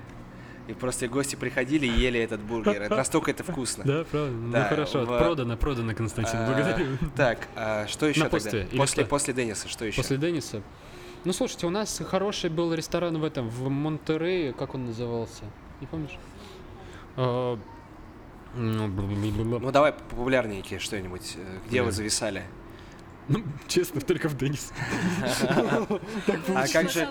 И просто гости приходили и ели этот бургер. Это Настолько это вкусно. Да, правда. Ну хорошо, в- продано, продано, Константин, А, благодарю. Так, а что еще Напутствие тогда? После, что? после Дениса, что еще? После Дениса. Ну, слушайте, у нас хороший был ресторан в этом, в Монтерее, как он назывался? Не помнишь? А, ну. Ну давай популярненькие что-нибудь. э, Где вы зависали? Ну, честно, только в Denny's. А как же,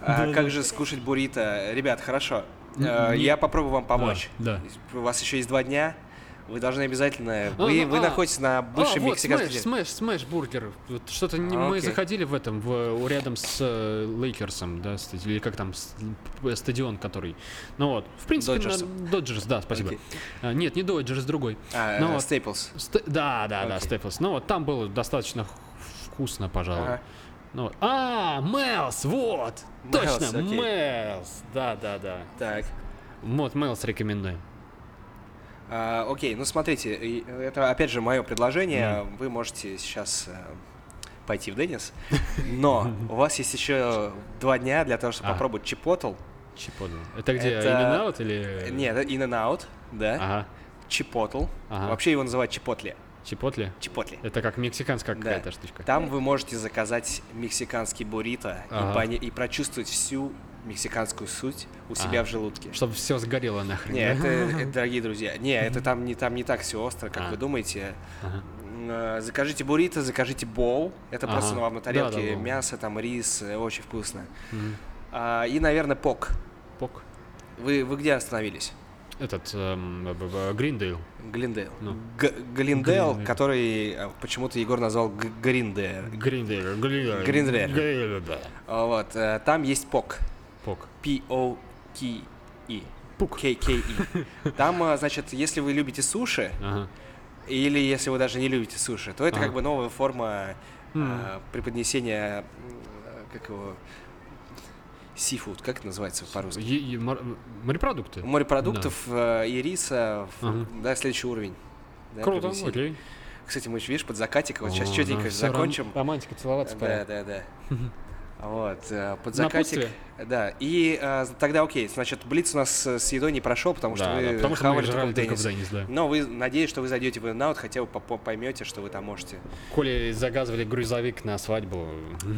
а как же скушать буррито? Ребят, хорошо. Э, Я попробую вам помочь. Да. У вас еще есть два дня. Вы должны обязательно... А, Вы, ну, вы а. находитесь на бывшем а, вот, мексиканском... смэш, Smash, Smashburger. Вот что-то не- А, мы окей. заходили в этом, в, рядом с э, Лейкерсом, да, ст- или как там, с- п- стадион, который. Ну вот, в принципе, Доджерсом. на- Доджерс, да, спасибо. Окей. А, нет, не Доджерс, другой. А, Ну э, вот. Staples. Ст- да, да, да, Окей. Степлс. Ну вот там было достаточно вкусно, пожалуй. Ага. Ну, а, Мэлс, вот! Мэлс, Точно, окей. Мэлс! Да, да, да. Так. Вот, Мэлс рекомендуем. А, окей, ну смотрите, это опять же мое предложение. Вы можете сейчас э, пойти в Деннис, но у вас есть еще два дня для того, чтобы А. попробовать чипотл. Чиподл. Это где, Это- In Out или... Нет, это In and Out, да. Ага, Чипотл. Ага. Вообще его называют чипотли. Чипотли? Чипотли. Это как мексиканская Да. какая-то штучка. Там вы можете заказать мексиканский буррито и Ага. пони- и, прочувствовать всю мексиканскую суть у себя Ага. в желудке. Чтобы все сгорело нахрен. Не, да? это, это, дорогие друзья. Не, это там не там не так все остро, как А. вы думаете. Ага. Э, Закажите буррито, закажите bowl. Это Ага. просто вам на тарелке Да, да, мясо, там рис, э, очень вкусно. Мгм. А, и, наверное, poke. Poke. Вы, вы где остановились? Этот, эм, Гриндейл. Глиндейл. Ну. Г- Глиндейл, Глиндейл. который почему-то Егор назвал Гриндейл. Гриндейл. Гриндейл. Гриндейл. Гриндейл, Вот, э, там есть poke. Poke. P-O-K-E. Пук. K-K-E. Там, э, значит, если вы любите суши, Ага. или если вы даже не любите суши, то это Ага. как бы новая форма э, преподнесения, как его, seafood, как это называется по-русски? Е- е- мор- Морепродукты. Морепродуктов э, и риса, Ага. да, следующий уровень. Да, Круто, преподнесение. окей. Кстати, мы, видишь, под закатик, вот сейчас О, четенько да, всё, ром- закончим. Романтика, целоваться Да, пора. да, да. Вот, э, под закатик. Да, и э, тогда окей, значит, Блиц у нас с едой не прошел, потому что Да, вы да, потому что мы жрали в только в. Denny's, да. Но вы надеюсь, что вы зайдете в In-N-Out, хотя бы по- поймете, что вы там можете. Коли заказывали грузовик на свадьбу.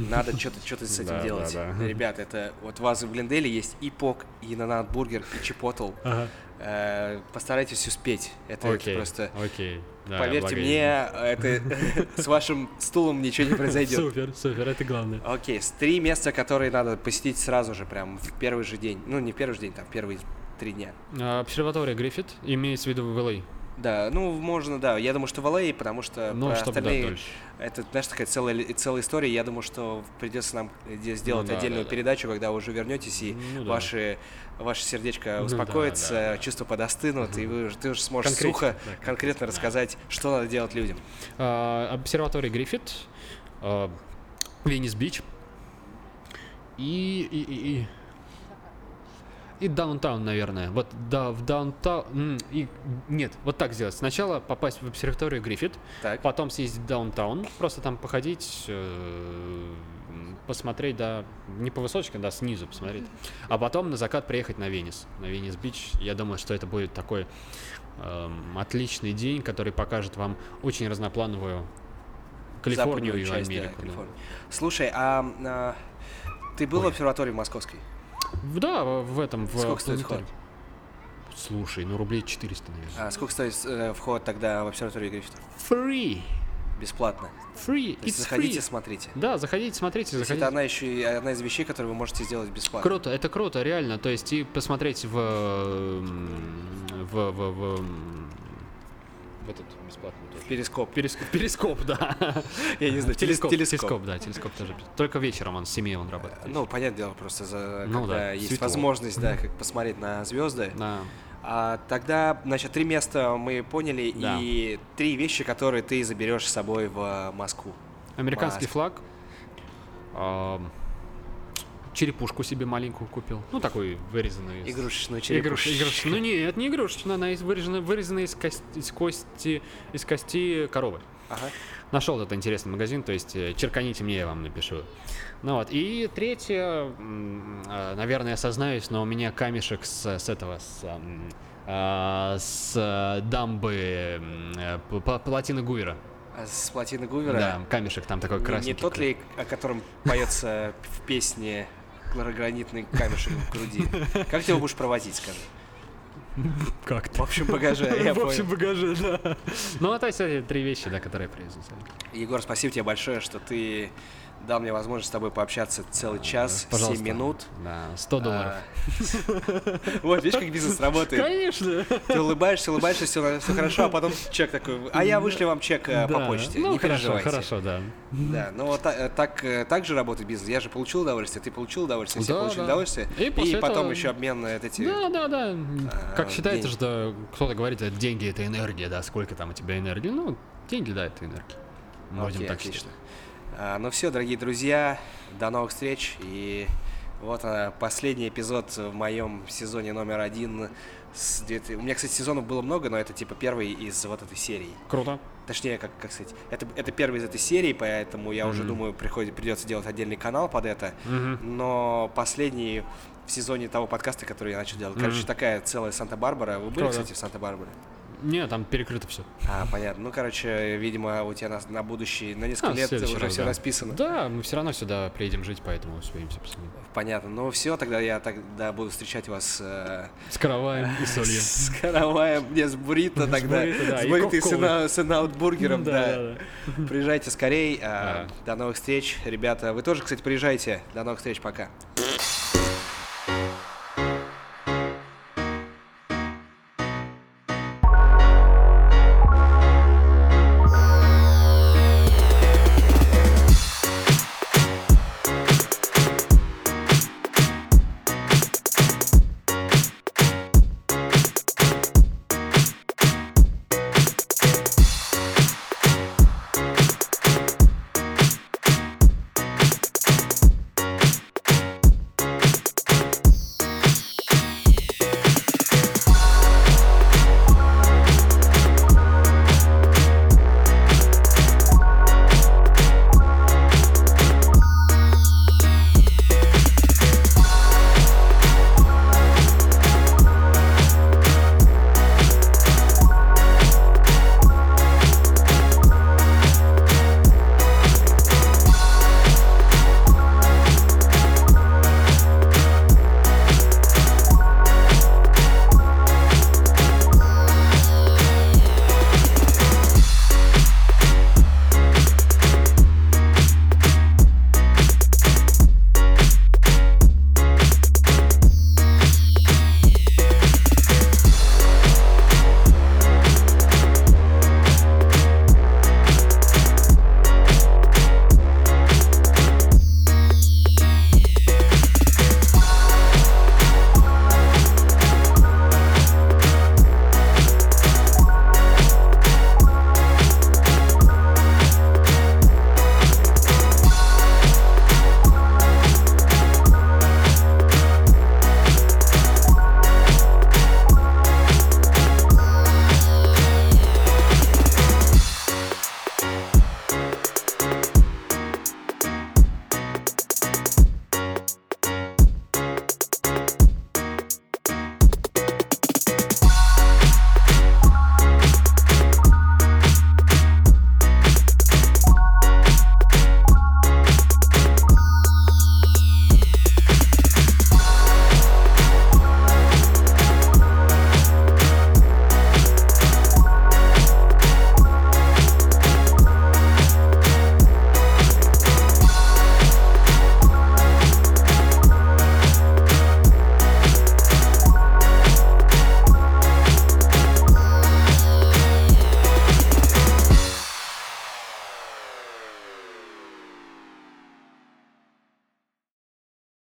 Надо что-то что с этим Да, делать. да, да. Ребят, это вот у вас в Гленделе есть и poke, и In-N-Out Burger, и Chipotle. Ага. Э, постарайтесь успеть. Это, это Окей, просто. окей. Да, Поверьте благо- мне, это с вашим стулом ничего не произойдет. Супер, супер, это главное. Окей, с три места, которые надо посетить сразу же, прям в первый же день. Ну, не в первый же день, там, в первые три дня. А, Обсерватория Гриффит имеется в виду в LA. Да, ну, можно, да. Я думаю, что в LA, потому что Ну, про чтобы да, остальные... дольше. это, знаешь, такая целая, целая история. Я думаю, что придется нам где- сделать Ну да, отдельную да, да. передачу, когда вы уже вернетесь, и Ну да. ваши, ваше сердечко Ну да, успокоится, да, да. чувства подостынут, и вы, ты уже сможешь Конкретно, сухо, да, конкретно, конкретно да. рассказать, что надо делать людям. А, Обсерватория Гриффит, а, Venice Beach и, и, и, и, и downtown, наверное. Вот да, в downtown... И, нет, вот так сделать. Сначала попасть в обсерваторию Гриффит, Так, потом съездить в downtown, просто там походить, э, посмотреть, да, не по высоточкам, да, снизу посмотреть. А потом на закат приехать на Venice, на Venice Beach. Я думаю, что это будет такой эм, отличный день, который покажет вам очень разноплановую Калифорнию и часть, да, Америку. да. Калифорнию. Слушай, а, а, ты был в Ой. обсерватории московской? Да, в этом, в Сколько стоит планетарии. Слушай, ну рублей 400, наверное. А сколько стоит э, вход тогда в обсерваторию Гриффита? Free! Бесплатно. Free! It's заходите, free! смотрите. Да, заходите, смотрите, заходите. это одна еще и одна из вещей, которые вы можете сделать бесплатно. Круто, это круто, реально. То есть и посмотреть в в в, в, в этот бесплатный тоже. Перископ. Перископ, перископ, да. Я не знаю, телескоп, телескоп. да, телескоп тоже. Только вечером он с семьей он работает. Ну, понятное дело, просто за, Ну когда да, есть светло. возможность, да, как посмотреть на звезды. Да. А тогда, значит, три места мы поняли, Да. и три вещи, которые ты заберешь с собой в Москву. Американский Маски. флаг. Черепушку себе маленькую купил. Ну, такой вырезанный. из- Игрушечную Игруш- черепушку. игрушечную. Ну нет, не игрушечная, она из вырезана, вырезана из, кости, из кости, из кости коровы. Ага. Нашел этот интересный магазин, то есть э, черканите мне, я вам напишу. Ну вот, и третье, э, наверное, я сознаюсь, но у меня камешек с, с этого, с, м, а, с э, дамбы п- плотины Гувера. А с плотины Гувера? Да, камешек там такой Не- не, красненький. тот ли, о котором поется в песне «Гранитный камешек в груди»? Как ты его будешь проводить, скажи? Как В общем багаже, я В общем понял. багаже, да. Ну, а то есть эти три вещи, да, которые я привезу. с собой. Егор, спасибо тебе большое, что ты дал мне возможность с тобой пообщаться целый час, Пожалуйста. 7 минут. Да, 100 долларов. А, Вот, видишь, как бизнес работает. Конечно. Ты улыбаешься, улыбаешься, все, хорошо, а потом чек такой, а я вышли вам чек э, по почте, Ну, не хорошо, переживайте. хорошо, да. Да, ну вот э, так, э, так же работает бизнес. Я же получил удовольствие, ты получил удовольствие, все получили удовольствие. И потом еще обмен на эти... Да, да, да. Как А, считается, деньги. что кто-то говорит, что деньги это энергия, да, сколько там у тебя энергии. Ну, деньги, да, это энергия. Окей, так считать. А, ну все, дорогие друзья, до новых встреч. И вот она, последний эпизод в моем сезоне номер один. С... У меня, кстати, сезонов было много, но это типа первый из вот этой серии. Круто. Точнее, как, как сказать, это, это первый из этой серии, поэтому я mm-hmm. уже думаю, приходит, придется делать отдельный канал под это. Mm-hmm. Но последний в сезоне того подкаста, который я начал делать. Mm-hmm. Короче, такая целая Санта-Барбара. Вы были, Круто. кстати, в Санта-Барбаре? Не, там перекрыто все. А, понятно. Ну, короче, видимо, у тебя на, на будущее, на несколько а, лет уже раз, все да. расписано. Да, мы все равно сюда приедем жить, поэтому успеем все посмотреть. Понятно. Ну, все, тогда я тогда буду встречать вас... Э, с караваем и солью. С караваем, не, с буррито тогда. С буррито и с аутбургером, да. Приезжайте скорей. А, до новых встреч, ребята. Вы тоже, кстати, приезжайте. До новых встреч, пока.